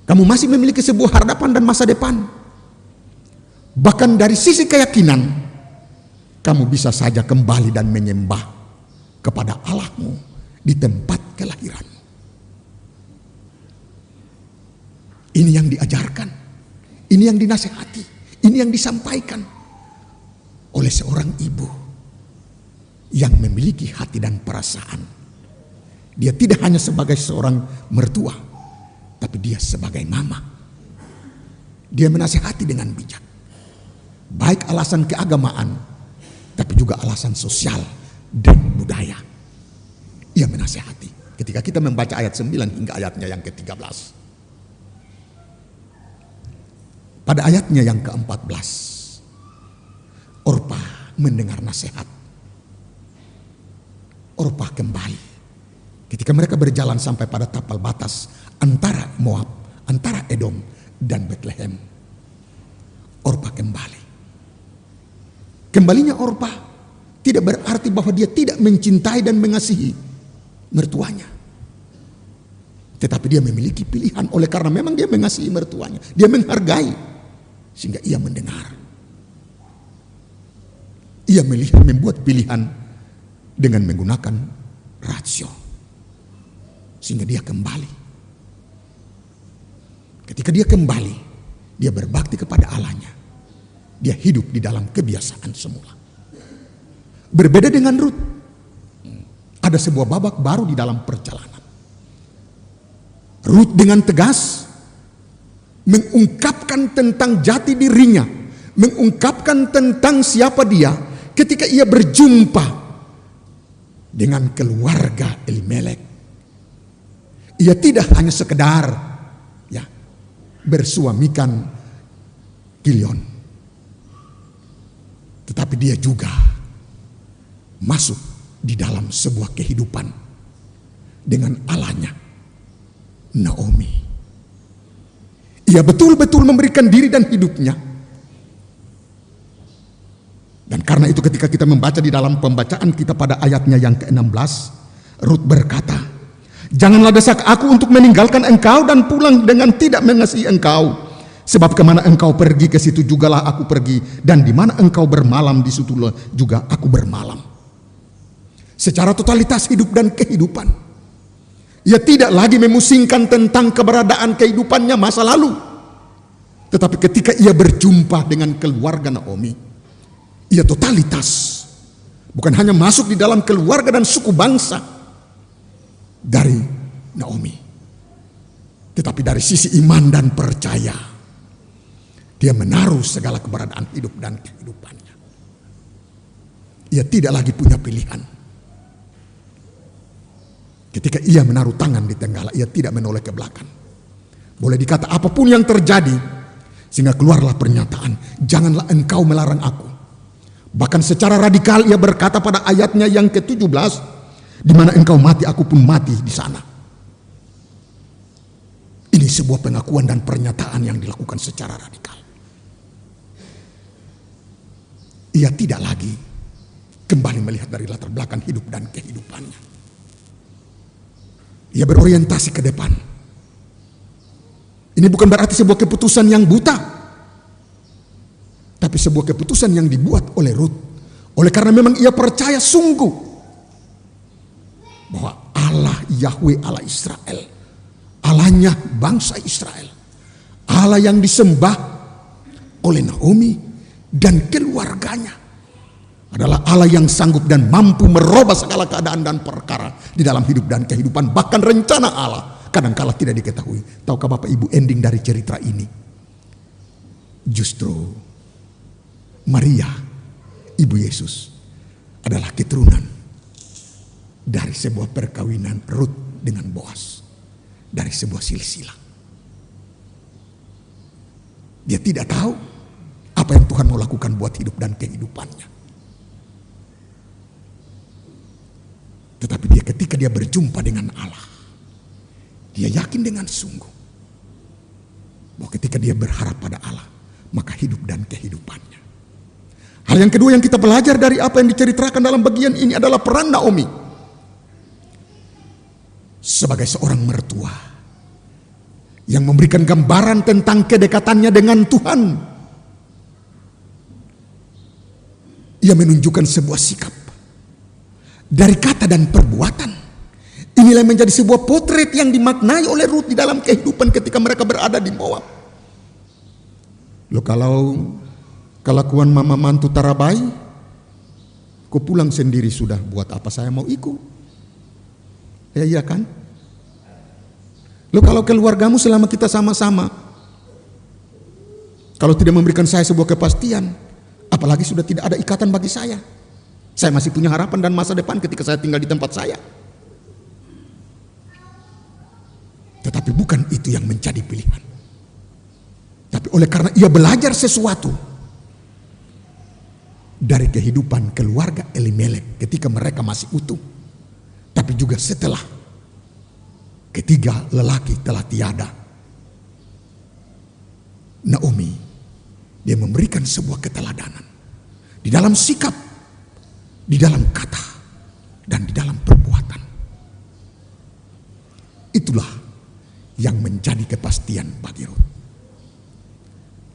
Kamu masih memiliki sebuah harapan dan masa depan. Bahkan dari sisi keyakinan, kamu bisa saja kembali dan menyembah kepada Allahmu di tempat kelahiranmu. Ini yang diajarkan, ini yang dinasehati, ini yang disampaikan oleh seorang ibu yang memiliki hati dan perasaan. Dia tidak hanya sebagai seorang mertua, tapi dia sebagai mama. Dia menasehati dengan bijak. Baik alasan keagamaan, tapi juga alasan sosial dan budaya. Ia menasehati. Ketika kita membaca ayat 9 hingga ayatnya yang ke-13. Pada ayatnya yang ke-14. Orpa mendengar nasihat. Orpa kembali. Ketika mereka berjalan sampai pada tapal batas antara Moab, antara Edom dan Bethlehem. Orpa kembali. Kembalinya Orpa tidak berarti bahwa dia tidak mencintai dan mengasihi mertuanya. Tetapi dia memiliki pilihan oleh karena memang dia mengasihi mertuanya. Dia menghargai sehingga ia mendengar. Ia melihat membuat pilihan dengan menggunakan rasio. Sehingga dia kembali. Ketika dia kembali, dia berbakti kepada Allahnya. Dia hidup di dalam kebiasaan semula. Berbeda dengan Ruth. Ada sebuah babak baru di dalam perjalanan. Ruth dengan tegas mengungkapkan tentang jati dirinya, mengungkapkan tentang siapa dia ketika ia berjumpa dengan keluarga Elimelek. Ia tidak hanya sekedar ya bersuamikan Kilion. Tetapi dia juga masuk di dalam sebuah kehidupan dengan alanya Naomi. Ia betul-betul memberikan diri dan hidupnya. Dan karena itu ketika kita membaca di dalam pembacaan kita pada ayatnya yang ke-16, Ruth berkata, Janganlah desak aku untuk meninggalkan engkau dan pulang dengan tidak mengasihi engkau. Sebab ke mana engkau pergi ke situ jugalah aku pergi. Dan di mana engkau bermalam di situ juga aku bermalam. Secara totalitas hidup dan kehidupan. Ia tidak lagi memusingkan tentang keberadaan kehidupannya masa lalu. Tetapi ketika ia berjumpa dengan keluarga Naomi. Ia totalitas. Bukan hanya masuk di dalam keluarga dan suku bangsa. Dari Naomi. Tetapi dari sisi iman dan percaya dia menaruh segala keberadaan hidup dan kehidupannya. Ia tidak lagi punya pilihan. Ketika ia menaruh tangan di tenggala, ia tidak menoleh ke belakang. Boleh dikata apa pun yang terjadi, sehingga keluarlah pernyataan, janganlah engkau melarang aku. Bahkan secara radikal ia berkata pada ayatnya yang ke-17, di mana engkau mati, aku pun mati di sana. Ini sebuah pengakuan dan pernyataan yang dilakukan secara radikal. Ia tidak lagi kembali melihat dari latar belakang hidup dan kehidupannya. Ia berorientasi ke depan. Ini bukan berarti sebuah keputusan yang buta. Tapi sebuah keputusan yang dibuat oleh Ruth. Oleh karena memang ia percaya sungguh. Bahwa Allah Yahweh Allah Israel. Allahnya bangsa Israel. Allah yang disembah oleh Naomi dan keluarganya adalah Allah yang sanggup dan mampu merubah segala keadaan dan perkara di dalam hidup dan kehidupan. Bahkan rencana Allah kadangkala tidak diketahui. Tahukah Bapak Ibu ending dari cerita ini? Justru Maria, Ibu Yesus adalah keturunan dari sebuah perkawinan Ruth dengan Boas. Dari sebuah silsilah. Dia tidak tahu apa yang Tuhan mau lakukan buat hidup dan kehidupannya. Tetapi dia ketika dia berjumpa dengan Allah, dia yakin dengan sungguh bahwa ketika dia berharap pada Allah, maka hidup dan kehidupannya. Hal yang kedua yang kita belajar dari apa yang diceritakan dalam bagian ini adalah peran Naomi sebagai seorang mertua yang memberikan gambaran tentang kedekatannya dengan Tuhan. Ia menunjukkan sebuah sikap dari kata dan perbuatan. Inilah menjadi sebuah potret yang dimaknai oleh Ruth di dalam kehidupan ketika mereka berada di Moab. Lo kalau kelakuan mama mantu tarabai, kau pulang sendiri sudah. Buat apa saya mau ikut? Ya iya kan? Lo kalau keluargamu selama kita sama-sama, kalau tidak memberikan saya sebuah kepastian, apalagi sudah tidak ada ikatan bagi saya. Saya masih punya harapan dan masa depan ketika saya tinggal di tempat saya. Tetapi bukan itu yang menjadi pilihan. Tapi oleh karena ia belajar sesuatu dari kehidupan keluarga Elimelek ketika mereka masih utuh. Tapi juga setelah ketiga lelaki telah tiada. Naomi dia memberikan sebuah keteladanan di dalam sikap, di dalam kata, dan di dalam perbuatan. Itulah yang menjadi kepastian bagi Ruth.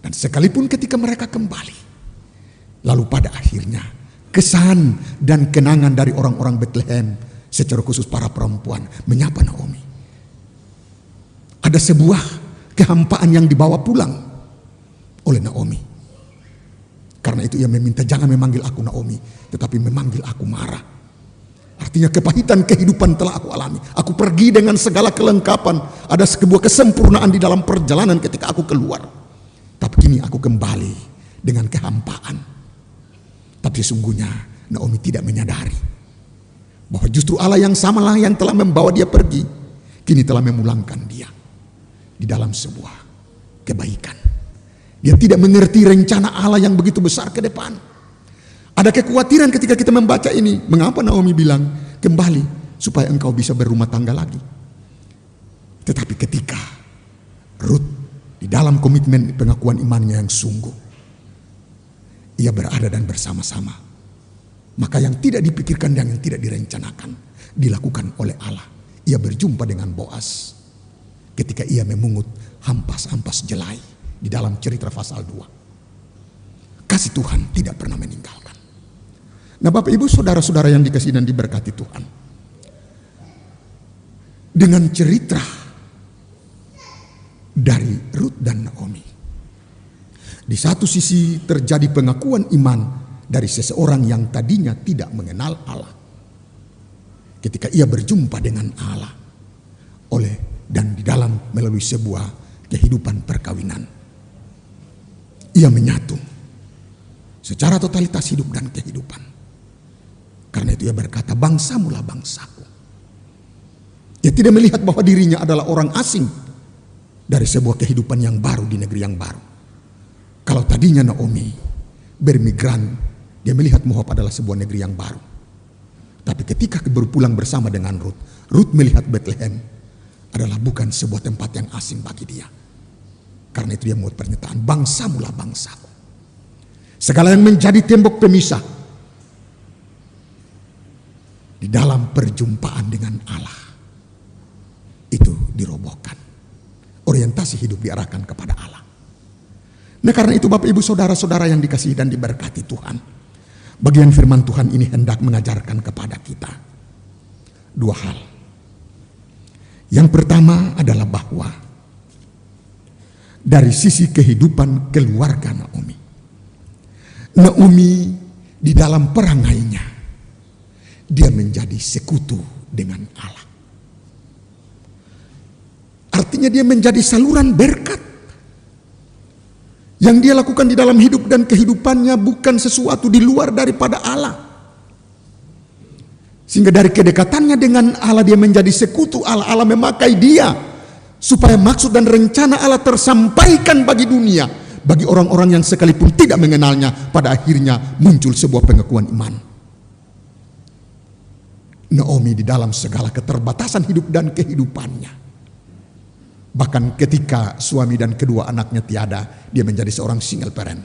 Dan sekalipun ketika mereka kembali, lalu pada akhirnya kesan dan kenangan dari orang-orang Bethlehem, secara khusus para perempuan, menyapa Naomi. Ada sebuah kehampaan yang dibawa pulang oleh Naomi. Karena itu ia meminta jangan memanggil aku Naomi, tetapi memanggil aku Mara. Artinya kepahitan kehidupan telah aku alami. Aku pergi dengan segala kelengkapan. Ada sebuah kesempurnaan di dalam perjalanan ketika aku keluar. Tapi kini aku kembali dengan kehampaan. Tapi sesungguhnya Naomi tidak menyadari bahwa justru Allah yang samalah yang telah membawa dia pergi, kini telah memulangkan dia di dalam sebuah kebaikan. Dia tidak mengerti rencana Allah yang begitu besar ke depan. Ada kekhawatiran ketika kita membaca ini. Mengapa Naomi bilang kembali supaya engkau bisa berumah tangga lagi. Tetapi ketika Ruth di dalam komitmen pengakuan imannya yang sungguh. Ia berada dan bersama-sama. Maka yang tidak dipikirkan dan yang tidak direncanakan dilakukan oleh Allah. Ia berjumpa dengan Boas ketika ia memungut hampas-hampas jelai di dalam cerita pasal 2. Kasih Tuhan tidak pernah meninggalkan. Nah Bapak Ibu saudara-saudara yang dikasih dan diberkati Tuhan. Dengan cerita dari Ruth dan Naomi. Di satu sisi terjadi pengakuan iman dari seseorang yang tadinya tidak mengenal Allah. Ketika ia berjumpa dengan Allah oleh dan di dalam melalui sebuah kehidupan perkawinan. Ia menyatu secara totalitas hidup dan kehidupan. Karena itu ia berkata, bangsamulah bangsaku. Ia tidak melihat bahwa dirinya adalah orang asing dari sebuah kehidupan yang baru di negeri yang baru. Kalau tadinya Naomi bermigran, dia melihat Moab adalah sebuah negeri yang baru. Tapi ketika berpulang bersama dengan Ruth, Ruth melihat Bethlehem adalah bukan sebuah tempat yang asing bagi dia. Karena itu dia membuat pernyataan, bangsamulah bangsaku. Segala yang menjadi tembok pemisah di dalam perjumpaan dengan Allah itu dirobohkan. Orientasi hidup diarahkan kepada Allah. Nah karena itu Bapak Ibu Saudara-saudara yang dikasihi dan diberkati Tuhan. Bagian firman Tuhan ini hendak mengajarkan kepada kita dua hal. Yang pertama adalah bahwa dari sisi kehidupan keluarga Naomi. Naomi di dalam perangainya dia menjadi sekutu dengan Allah. Artinya dia menjadi saluran berkat. Yang dia lakukan di dalam hidup dan kehidupannya bukan sesuatu di luar daripada Allah. Sehingga dari kedekatannya dengan Allah dia menjadi sekutu Allah. Allah memakai dia supaya maksud dan rencana Allah tersampaikan bagi dunia. Bagi orang-orang yang sekalipun tidak mengenalnya pada akhirnya muncul sebuah pengakuan iman. Naomi di dalam segala keterbatasan hidup dan kehidupannya. Bahkan ketika suami dan kedua anaknya tiada, dia menjadi seorang single parent.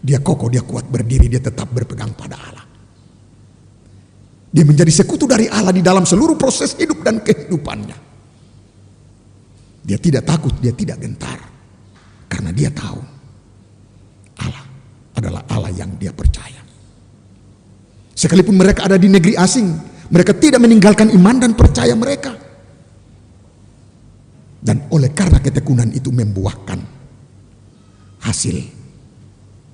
Dia kokoh, dia kuat berdiri, dia tetap berpegang pada Allah. Dia menjadi sekutu dari Allah di dalam seluruh proses hidup dan kehidupannya. Dia tidak takut, dia tidak gentar. Karena dia tahu Allah adalah Allah yang dia percaya. Sekalipun mereka ada di negeri asing, mereka tidak meninggalkan iman dan percaya mereka. Dan oleh karena ketekunan itu membuahkan hasil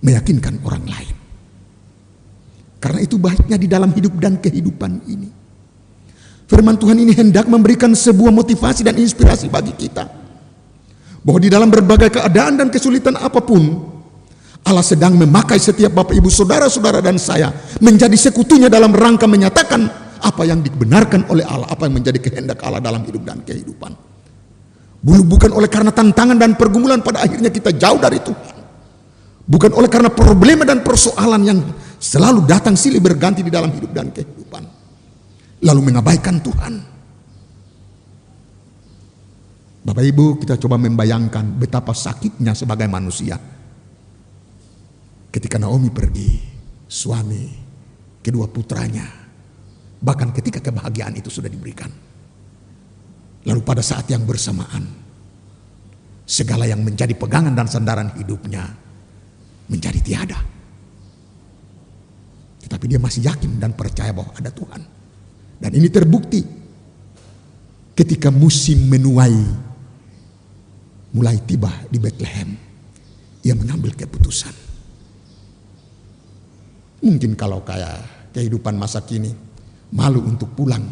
meyakinkan orang lain. Karena itu baiknya di dalam hidup dan kehidupan ini. Firman Tuhan ini hendak memberikan sebuah motivasi dan inspirasi bagi kita bahwa di dalam berbagai keadaan dan kesulitan apa pun, Allah sedang memakai setiap bapak ibu saudara-saudara dan saya menjadi sekutunya dalam rangka menyatakan apa yang dibenarkan oleh Allah, apa yang menjadi kehendak Allah dalam hidup dan kehidupan. Bukan oleh karena tantangan dan pergumulan pada akhirnya kita jauh dari Tuhan. Bukan oleh karena problema dan persoalan yang selalu datang silih berganti di dalam hidup dan kehidupan. Lalu mengabaikan Tuhan. Bapak Ibu kita coba membayangkan betapa sakitnya sebagai manusia. Ketika Naomi pergi, suami, kedua putranya, bahkan ketika kebahagiaan itu sudah diberikan. Lalu pada saat yang bersamaan, segala yang menjadi pegangan dan sandaran hidupnya menjadi tiada. Tetapi dia masih yakin dan percaya bahwa ada Tuhan. Dan ini terbukti ketika musim menuai mulai tiba di Bethlehem, ia mengambil keputusan. Mungkin kalau kayak kehidupan masa kini, malu untuk pulang,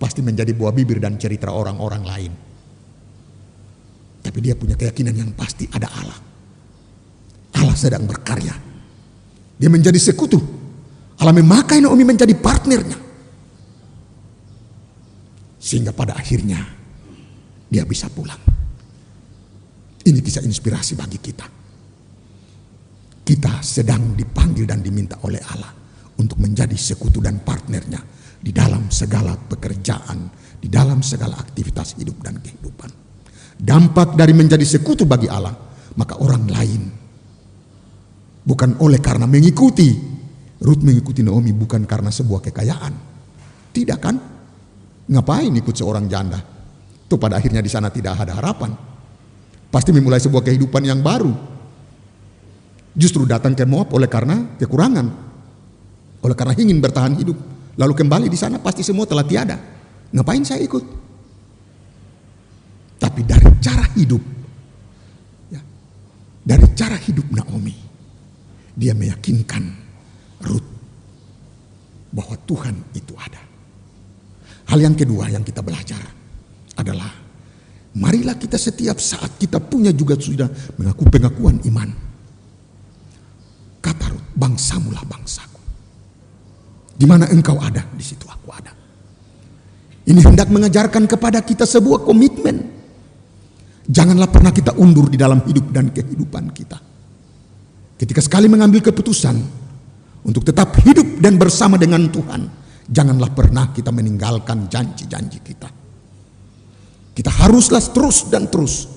pasti menjadi buah bibir dan cerita orang-orang lain. Tapi dia punya keyakinan yang pasti ada Allah. Allah sedang berkarya. Dia menjadi sekutu. Allah memakai Naomi menjadi partnernya. Sehingga pada akhirnya dia bisa pulang. Ini kisah inspirasi bagi kita. Kita sedang dipanggil dan diminta oleh Allah untuk menjadi sekutu dan partnernya di dalam segala pekerjaan, di dalam segala aktivitas hidup dan kehidupan. Dampak dari menjadi sekutu bagi Allah, maka orang lain bukan oleh karena mengikuti Ruth mengikuti Naomi bukan karena sebuah kekayaan. Tidak kan? Ngapain ikut seorang janda? Itu pada akhirnya di sana tidak ada harapan. Pasti memulai sebuah kehidupan yang baru. Justru datang ke Moab oleh karena kekurangan. Oleh karena ingin bertahan hidup. Lalu kembali di sana pasti semua telah tiada. Ngapain saya ikut? Tapi dari cara hidup. Ya, dari cara hidup Naomi. Dia meyakinkan Ruth. Bahwa Tuhan itu ada. Hal yang kedua yang kita belajar adalah marilah kita setiap saat kita punya juga sudah mengaku pengakuan iman. Kata Rut, bangsamulah bangsaku. Di mana engkau ada, di situ aku ada. Ini hendak mengajarkan kepada kita sebuah komitmen. Janganlah pernah kita undur di dalam hidup dan kehidupan kita. Ketika sekali mengambil keputusan untuk tetap hidup dan bersama dengan Tuhan, janganlah pernah kita meninggalkan janji-janji kita. Kita haruslah terus dan terus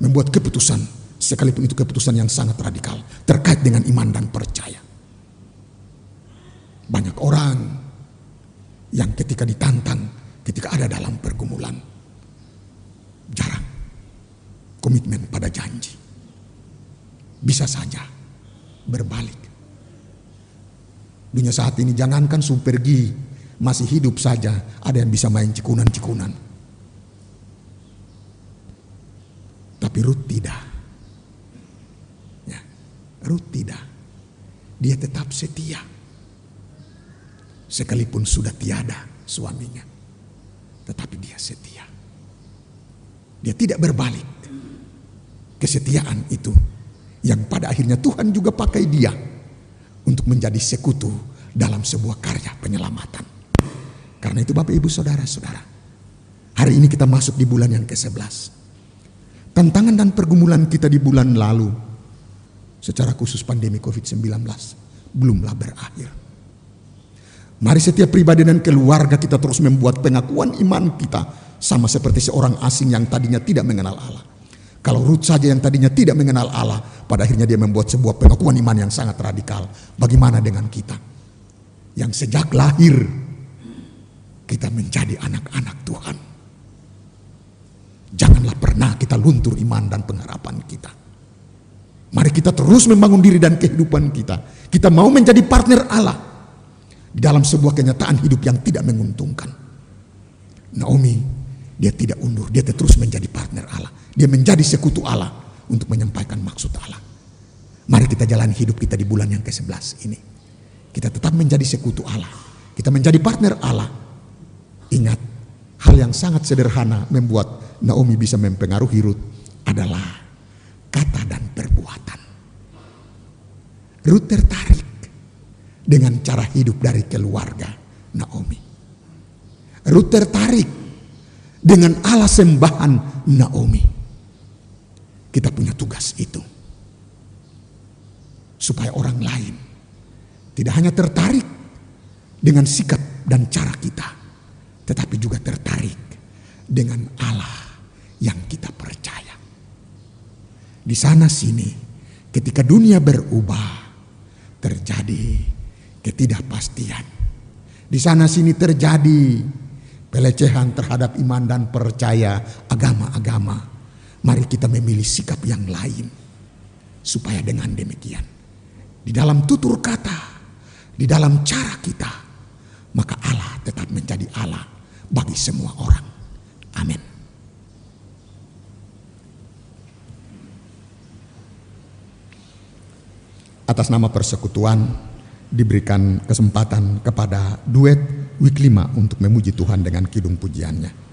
membuat keputusan, sekalipun itu keputusan yang sangat radikal, terkait dengan iman dan percaya. Banyak orang yang ketika ditantang, ketika ada dalam pergumulan, jarang komitmen pada janji. Bisa saja berbalik. Dunia saat ini jangankan supergi masih hidup saja, ada yang bisa main cikunan-cikunan. Tapi Ruth tidak. Ya, Ruth tidak. dia tetap setia. Sekalipun sudah tiada suaminya, tetapi dia setia. Dia tidak berbalik. Kesetiaan itu yang pada akhirnya Tuhan juga pakai dia untuk menjadi sekutu dalam sebuah karya penyelamatan. Karena itu Bapak Ibu Saudara-saudara, hari ini kita masuk di bulan yang ke-11. Tantangan dan pergumulan kita di bulan lalu secara khusus pandemi COVID-19 belumlah berakhir. Mari setiap pribadi dan keluarga kita terus membuat pengakuan iman kita sama seperti seorang asing yang tadinya tidak mengenal Allah. Kalau Ruth saja yang tadinya tidak mengenal Allah, pada akhirnya dia membuat sebuah pengakuan iman yang sangat radikal. Bagaimana dengan kita? Yang sejak lahir kita menjadi anak-anak Tuhan. Janganlah pernah kita luntur iman dan pengharapan kita. Mari kita terus membangun diri dan kehidupan kita. Kita mau menjadi partner Allah dalam sebuah kenyataan hidup yang tidak menguntungkan. Naomi, dia tidak undur, dia terus menjadi partner Allah. Dia menjadi sekutu Allah untuk menyampaikan maksud Allah. Mari kita jalani hidup kita di bulan yang ke-11 ini. Kita tetap menjadi sekutu Allah. Kita menjadi partner Allah. Ingat, hal yang sangat sederhana membuat Naomi bisa mempengaruhi Ruth adalah kata dan perbuatan. Ruth tertarik dengan cara hidup dari keluarga Naomi. Ruth tertarik dengan Allah sembahan Naomi. Kita punya tugas itu. Supaya orang lain tidak hanya tertarik dengan sikap dan cara kita, tetapi juga tertarik dengan Allah yang kita percaya. Di sana sini, ketika dunia berubah, terjadi ketidakpastian. Di sana sini terjadi pelecehan terhadap iman dan percaya agama-agama. Mari kita memilih sikap yang lain. Supaya dengan demikian. Di dalam tutur kata. Di dalam cara kita. Maka Allah tetap menjadi Allah bagi semua orang. Amin. Atas nama persekutuan diberikan kesempatan kepada duet 5 untuk memuji Tuhan dengan kidung pujiannya.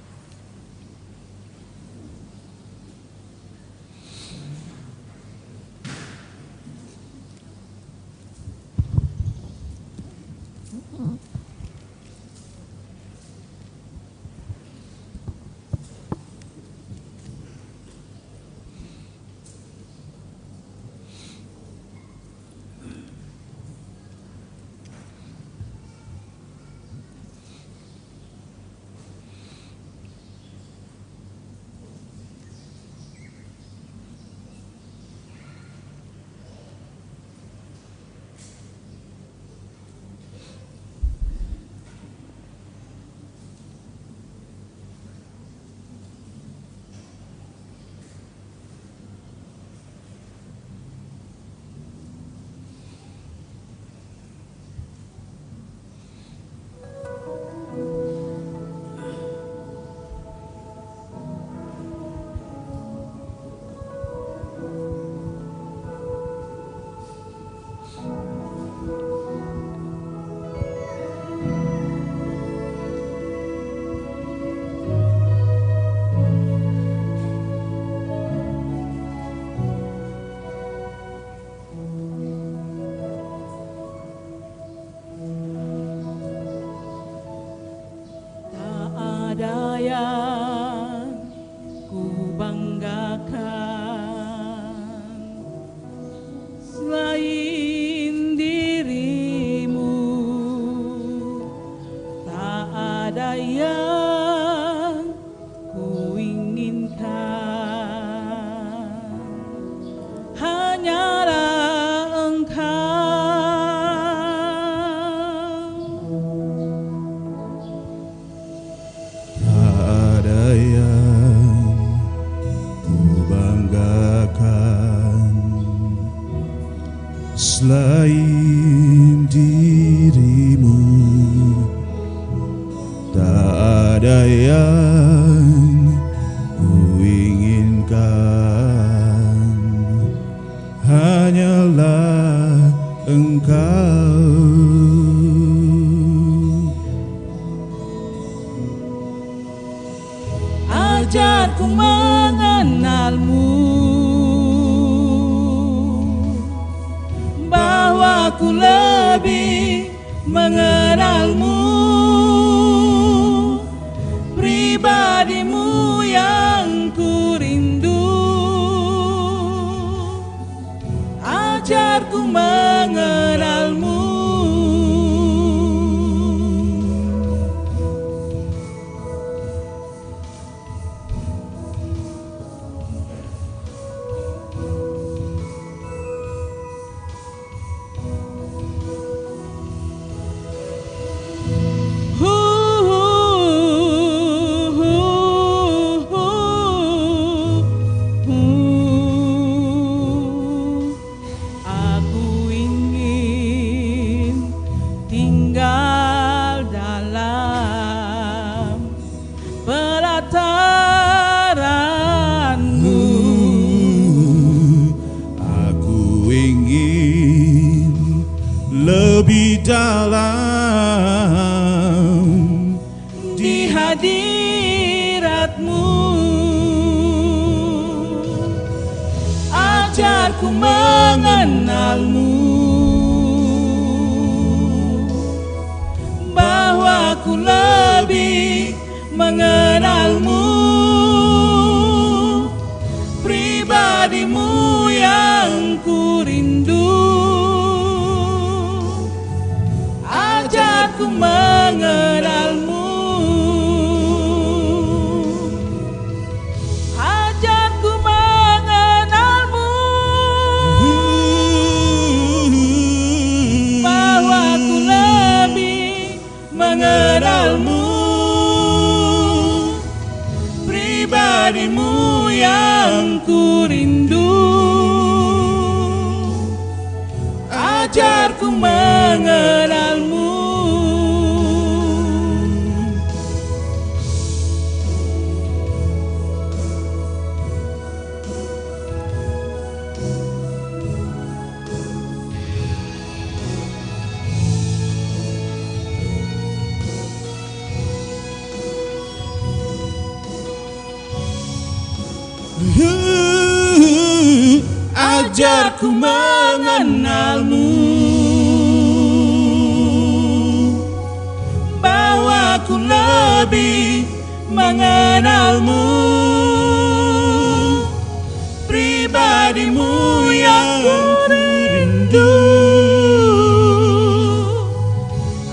Pribadimu yang ku rindu.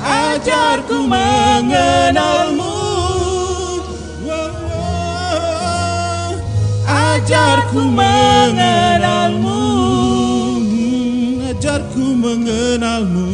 Ajarku mengenalmu. Ajarku mengenalmu. Ajarku mengenalmu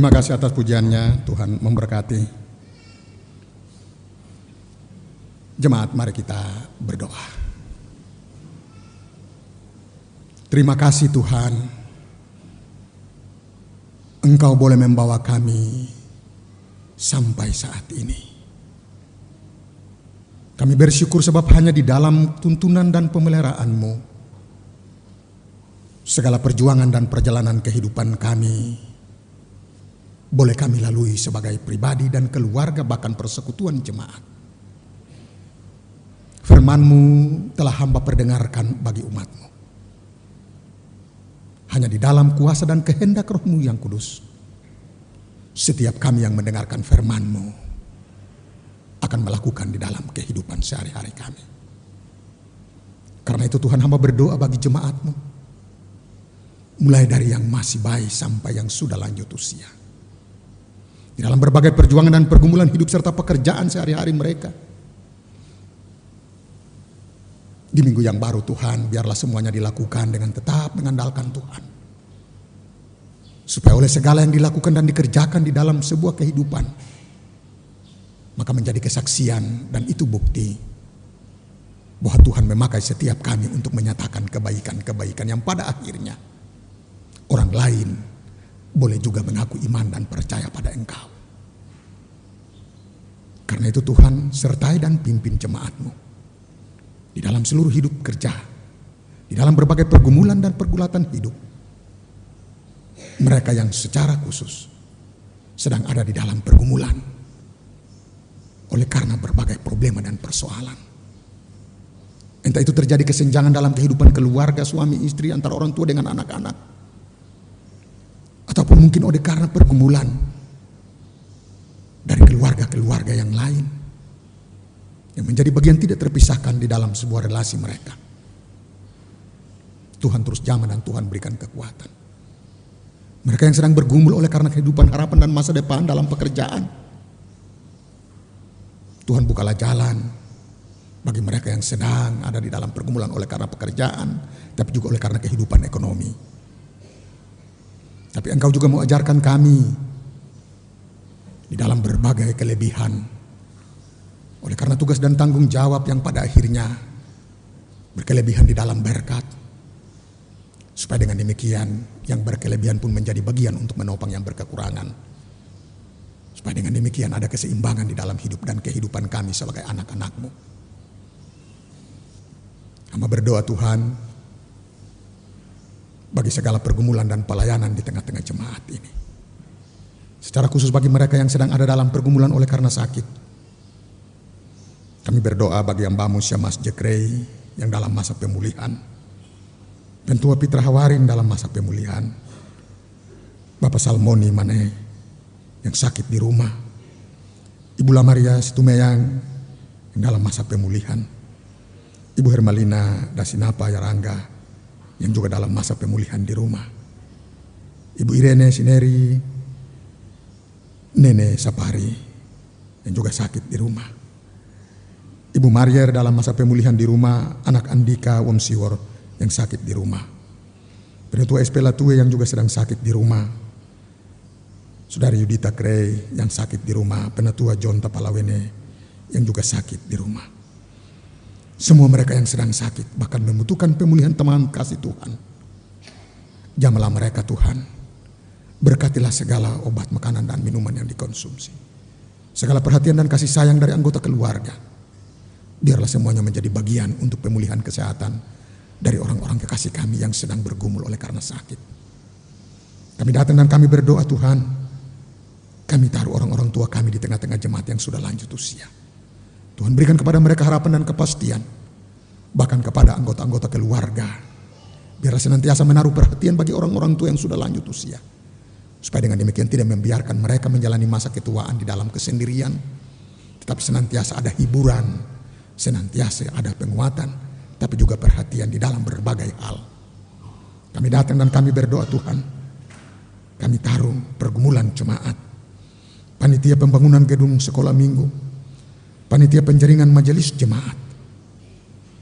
Terima kasih atas pujiannya, Tuhan memberkati. Jemaat, mari kita berdoa. Terima kasih Tuhan, Engkau boleh membawa kami sampai saat ini. Kami bersyukur sebab hanya di dalam tuntunan dan pemeliharaanmu, segala perjuangan dan perjalanan kehidupan kami, boleh kami lalui sebagai pribadi dan keluarga bahkan persekutuan jemaat. Firmanmu telah hamba perdengarkan bagi umatmu. Hanya di dalam kuasa dan kehendak rohmu yang kudus. Setiap kami yang mendengarkan firmanmu akan melakukan di dalam kehidupan sehari-hari kami. Karena itu Tuhan hamba berdoa bagi jemaatmu. Mulai dari yang masih bayi sampai yang sudah lanjut usia. Di dalam berbagai perjuangan dan pergumulan hidup serta pekerjaan sehari-hari mereka. Di minggu yang baru Tuhan, biarlah semuanya dilakukan dengan tetap mengandalkan Tuhan. Supaya oleh segala yang dilakukan dan dikerjakan di dalam sebuah kehidupan, maka menjadi kesaksian dan itu bukti bahwa Tuhan memakai setiap kami untuk menyatakan kebaikan-kebaikan yang pada akhirnya orang lain boleh juga mengaku iman dan percaya pada Engkau. Karena itu Tuhan sertai dan pimpin jemaatmu di dalam seluruh hidup kerja, di dalam berbagai pergumulan dan pergulatan hidup. Mereka yang secara khusus sedang ada di dalam pergumulan oleh karena berbagai problema dan persoalan. Entah itu terjadi kesenjangan dalam kehidupan keluarga suami istri antara orang tua dengan anak-anak. Ataupun mungkin oleh karena pergumulan dari keluarga-keluarga yang lain yang menjadi bagian tidak terpisahkan di dalam sebuah relasi mereka. Tuhan terus jamah dan Tuhan berikan kekuatan. Mereka yang sedang bergumul oleh karena kehidupan harapan dan masa depan dalam pekerjaan. Tuhan bukalah jalan bagi mereka yang sedang ada di dalam pergumulan oleh karena pekerjaan, tapi juga oleh karena kehidupan ekonomi. Tapi engkau juga mau ajarkan kami di dalam berbagai kelebihan. Oleh karena tugas dan tanggung jawab yang pada akhirnya berkelebihan di dalam berkat. Supaya dengan demikian yang berkelebihan pun menjadi bagian untuk menopang yang berkekurangan. Supaya dengan demikian ada keseimbangan di dalam hidup dan kehidupan kami sebagai anak-anakmu. Hamba berdoa Tuhan bagi segala pergumulan dan pelayanan di tengah-tengah jemaat ini. Secara khusus bagi mereka yang sedang ada dalam pergumulan oleh karena sakit. Kami berdoa bagi yang Bamus Mas Jekrei yang dalam masa pemulihan. Dan Tua Pitra Hawarin dalam masa pemulihan. Bapak Salmoni Mane yang sakit di rumah. Ibu Lamaria Situmeyang yang dalam masa pemulihan. Ibu Hermalina Dasinapa Yarangga yang juga dalam masa pemulihan di rumah. Ibu Irene Sineri Nenek Sapari yang juga sakit di rumah. Ibu Marier dalam masa pemulihan di rumah, anak Andika Womsiwor yang sakit di rumah. Penetua Espela Tue yang juga sedang sakit di rumah. Saudari Yudita Krei yang sakit di rumah, penetua John Tapalawene yang juga sakit di rumah. Semua mereka yang sedang sakit bahkan membutuhkan pemulihan teman kasih Tuhan. Jamalah mereka Tuhan Berkatilah segala obat makanan dan minuman yang dikonsumsi. Segala perhatian dan kasih sayang dari anggota keluarga. Biarlah semuanya menjadi bagian untuk pemulihan kesehatan dari orang-orang kekasih kami yang sedang bergumul oleh karena sakit. Kami datang dan kami berdoa Tuhan. Kami taruh orang-orang tua kami di tengah-tengah jemaat yang sudah lanjut usia. Tuhan berikan kepada mereka harapan dan kepastian. Bahkan kepada anggota-anggota keluarga. Biarlah senantiasa menaruh perhatian bagi orang-orang tua yang sudah lanjut usia Supaya dengan demikian tidak membiarkan mereka menjalani masa ketuaan di dalam kesendirian. Tetapi senantiasa ada hiburan, senantiasa ada penguatan, tapi juga perhatian di dalam berbagai hal. Kami datang dan kami berdoa Tuhan. Kami taruh pergumulan jemaat. Panitia pembangunan gedung sekolah minggu. Panitia penjaringan majelis jemaat.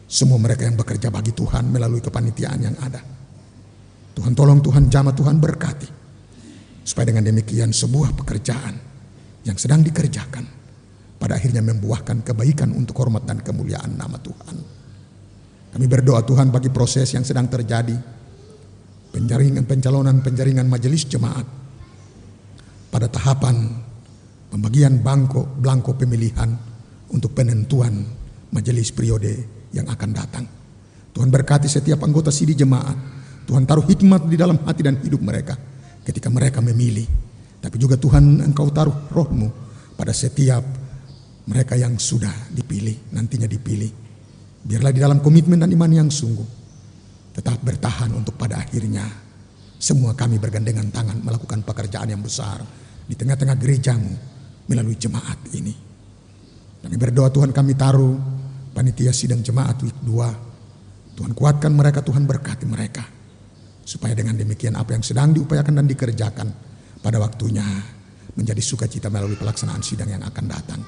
Semua mereka yang bekerja bagi Tuhan melalui kepanitiaan yang ada. Tuhan tolong, Tuhan jamaah, Tuhan berkati. Supaya dengan demikian sebuah pekerjaan yang sedang dikerjakan pada akhirnya membuahkan kebaikan untuk hormat dan kemuliaan nama Tuhan. Kami berdoa Tuhan bagi proses yang sedang terjadi. Penjaringan pencalonan penjaringan majelis jemaat pada tahapan pembagian bangko blanko pemilihan untuk penentuan majelis periode yang akan datang. Tuhan berkati setiap anggota sidi jemaat. Tuhan taruh hikmat di dalam hati dan hidup mereka ketika mereka memilih. Tapi juga Tuhan engkau taruh rohmu pada setiap mereka yang sudah dipilih, nantinya dipilih. Biarlah di dalam komitmen dan iman yang sungguh. Tetap bertahan untuk pada akhirnya semua kami bergandengan tangan melakukan pekerjaan yang besar di tengah-tengah gerejamu melalui jemaat ini. Kami berdoa Tuhan kami taruh panitia sidang jemaat week 2. Tuhan kuatkan mereka, Tuhan berkati mereka. Supaya dengan demikian apa yang sedang diupayakan dan dikerjakan pada waktunya menjadi sukacita melalui pelaksanaan sidang yang akan datang.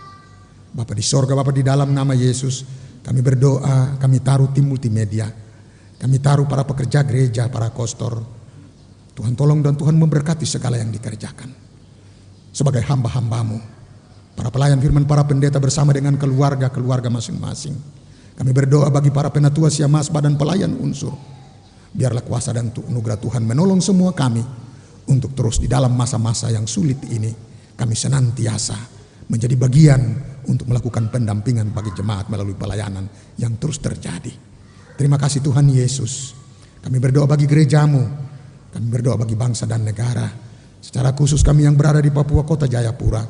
Bapak di sorga, Bapak di dalam nama Yesus, kami berdoa, kami taruh tim multimedia, kami taruh para pekerja gereja, para kostor, Tuhan tolong dan Tuhan memberkati segala yang dikerjakan. Sebagai hamba-hambamu, para pelayan firman, para pendeta bersama dengan keluarga-keluarga masing-masing. Kami berdoa bagi para penatua siamas badan pelayan unsur. Biarlah kuasa dan anugerah Tuhan menolong semua kami untuk terus di dalam masa-masa yang sulit ini kami senantiasa menjadi bagian untuk melakukan pendampingan bagi jemaat melalui pelayanan yang terus terjadi. Terima kasih Tuhan Yesus. Kami berdoa bagi gerejamu, kami berdoa bagi bangsa dan negara. Secara khusus kami yang berada di Papua Kota Jayapura.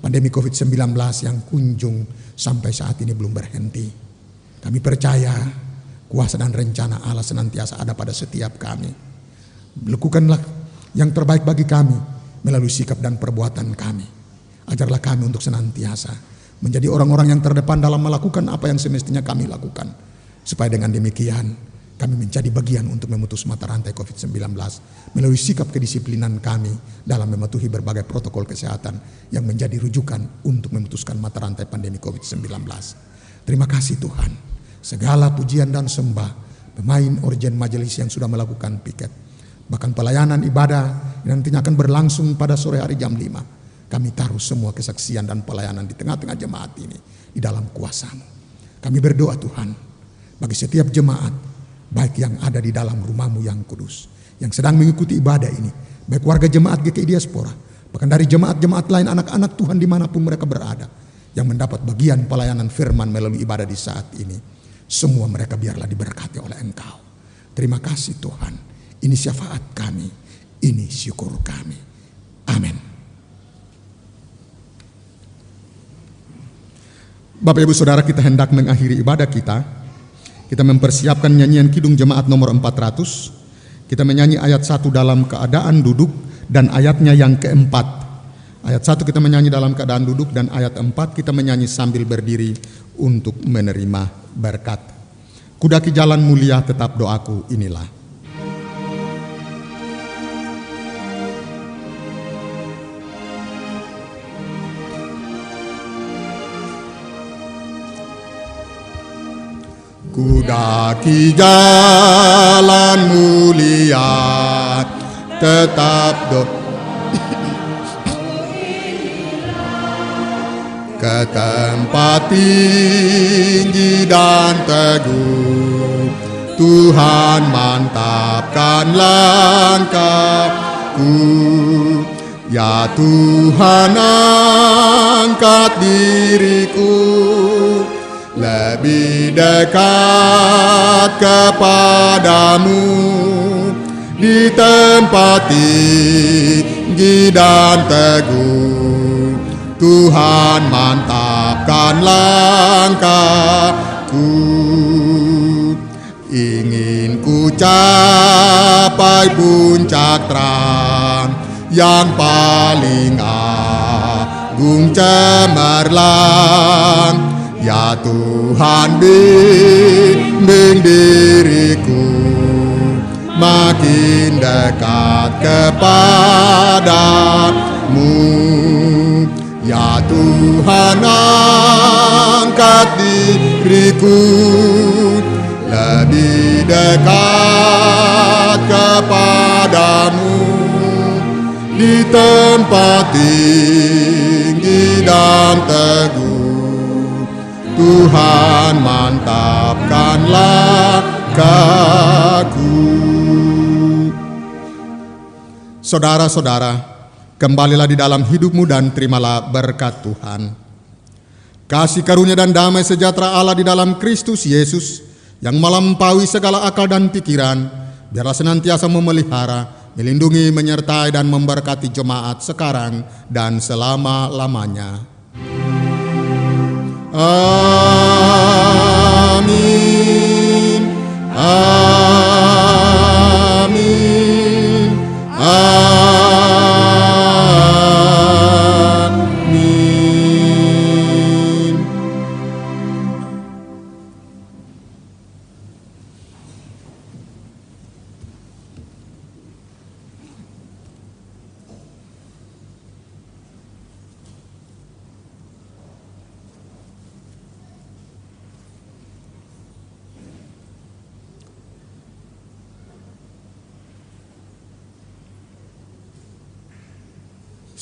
Pandemi COVID-19 yang kunjung sampai saat ini belum berhenti. Kami percaya kuasa dan rencana Allah senantiasa ada pada setiap kami. Lakukanlah yang terbaik bagi kami melalui sikap dan perbuatan kami. Ajarlah kami untuk senantiasa menjadi orang-orang yang terdepan dalam melakukan apa yang semestinya kami lakukan. Supaya dengan demikian kami menjadi bagian untuk memutus mata rantai COVID-19 melalui sikap kedisiplinan kami dalam mematuhi berbagai protokol kesehatan yang menjadi rujukan untuk memutuskan mata rantai pandemi COVID-19. Terima kasih Tuhan. Segala pujian dan sembah pemain organ majelis yang sudah melakukan piket. Bahkan pelayanan ibadah yang nantinya akan berlangsung pada sore hari jam 5. Kami taruh semua kesaksian dan pelayanan di tengah-tengah jemaat ini di dalam kuasamu. Kami berdoa Tuhan bagi setiap jemaat baik yang ada di dalam rumahmu yang kudus, yang sedang mengikuti ibadah ini, baik warga jemaat GKI Diaspora, bahkan dari jemaat-jemaat lain anak-anak Tuhan di mana pun mereka berada, yang mendapat bagian pelayanan firman melalui ibadah di saat ini, semua mereka biarlah diberkati oleh Engkau. Terima kasih Tuhan, ini syafaat kami, ini syukur kami. Amin. Bapak Ibu Saudara kita hendak mengakhiri ibadah kita. Kita mempersiapkan nyanyian Kidung Jemaat nomor 400. Kita menyanyi ayat 1 dalam keadaan duduk dan ayatnya yang keempat. Ayat 1 kita menyanyi dalam keadaan duduk dan ayat 4 kita menyanyi sambil berdiri untuk menerima berkat. Kudaki jalan mulia tetap doaku inilah. Kudaki jalan mulia tetap do ke tempat tinggi dan teguh. Tuhan mantapkan langkahku. Ya Tuhan angkat diriku. Lebih dekat kepadamu. Di tempat tinggi dan teguh Tuhan mantapkan langkahku ingin ku capai puncak terang yang paling agung cemerlang. Ya Tuhan bimbing diriku makin dekat kepadamu Ya Tuhan angkat diriku. Lebih dekat kepadamu. Di tempat tinggi dan teguh. Tuhan mantapkanlah kaku. Saudara-saudara, kembalilah di dalam hidupmu dan terimalah berkat Tuhan. Kasih karunia dan damai sejahtera Allah di dalam Kristus Yesus yang melampaui segala akal dan pikiran, biarlah senantiasa memelihara, melindungi, menyertai dan memberkati jemaat sekarang dan selama-lamanya. Amin. Amin. Amin.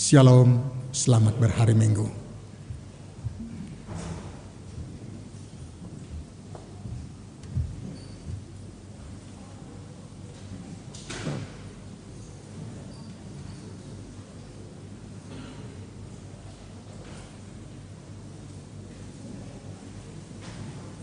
Shalom, selamat berhari Minggu.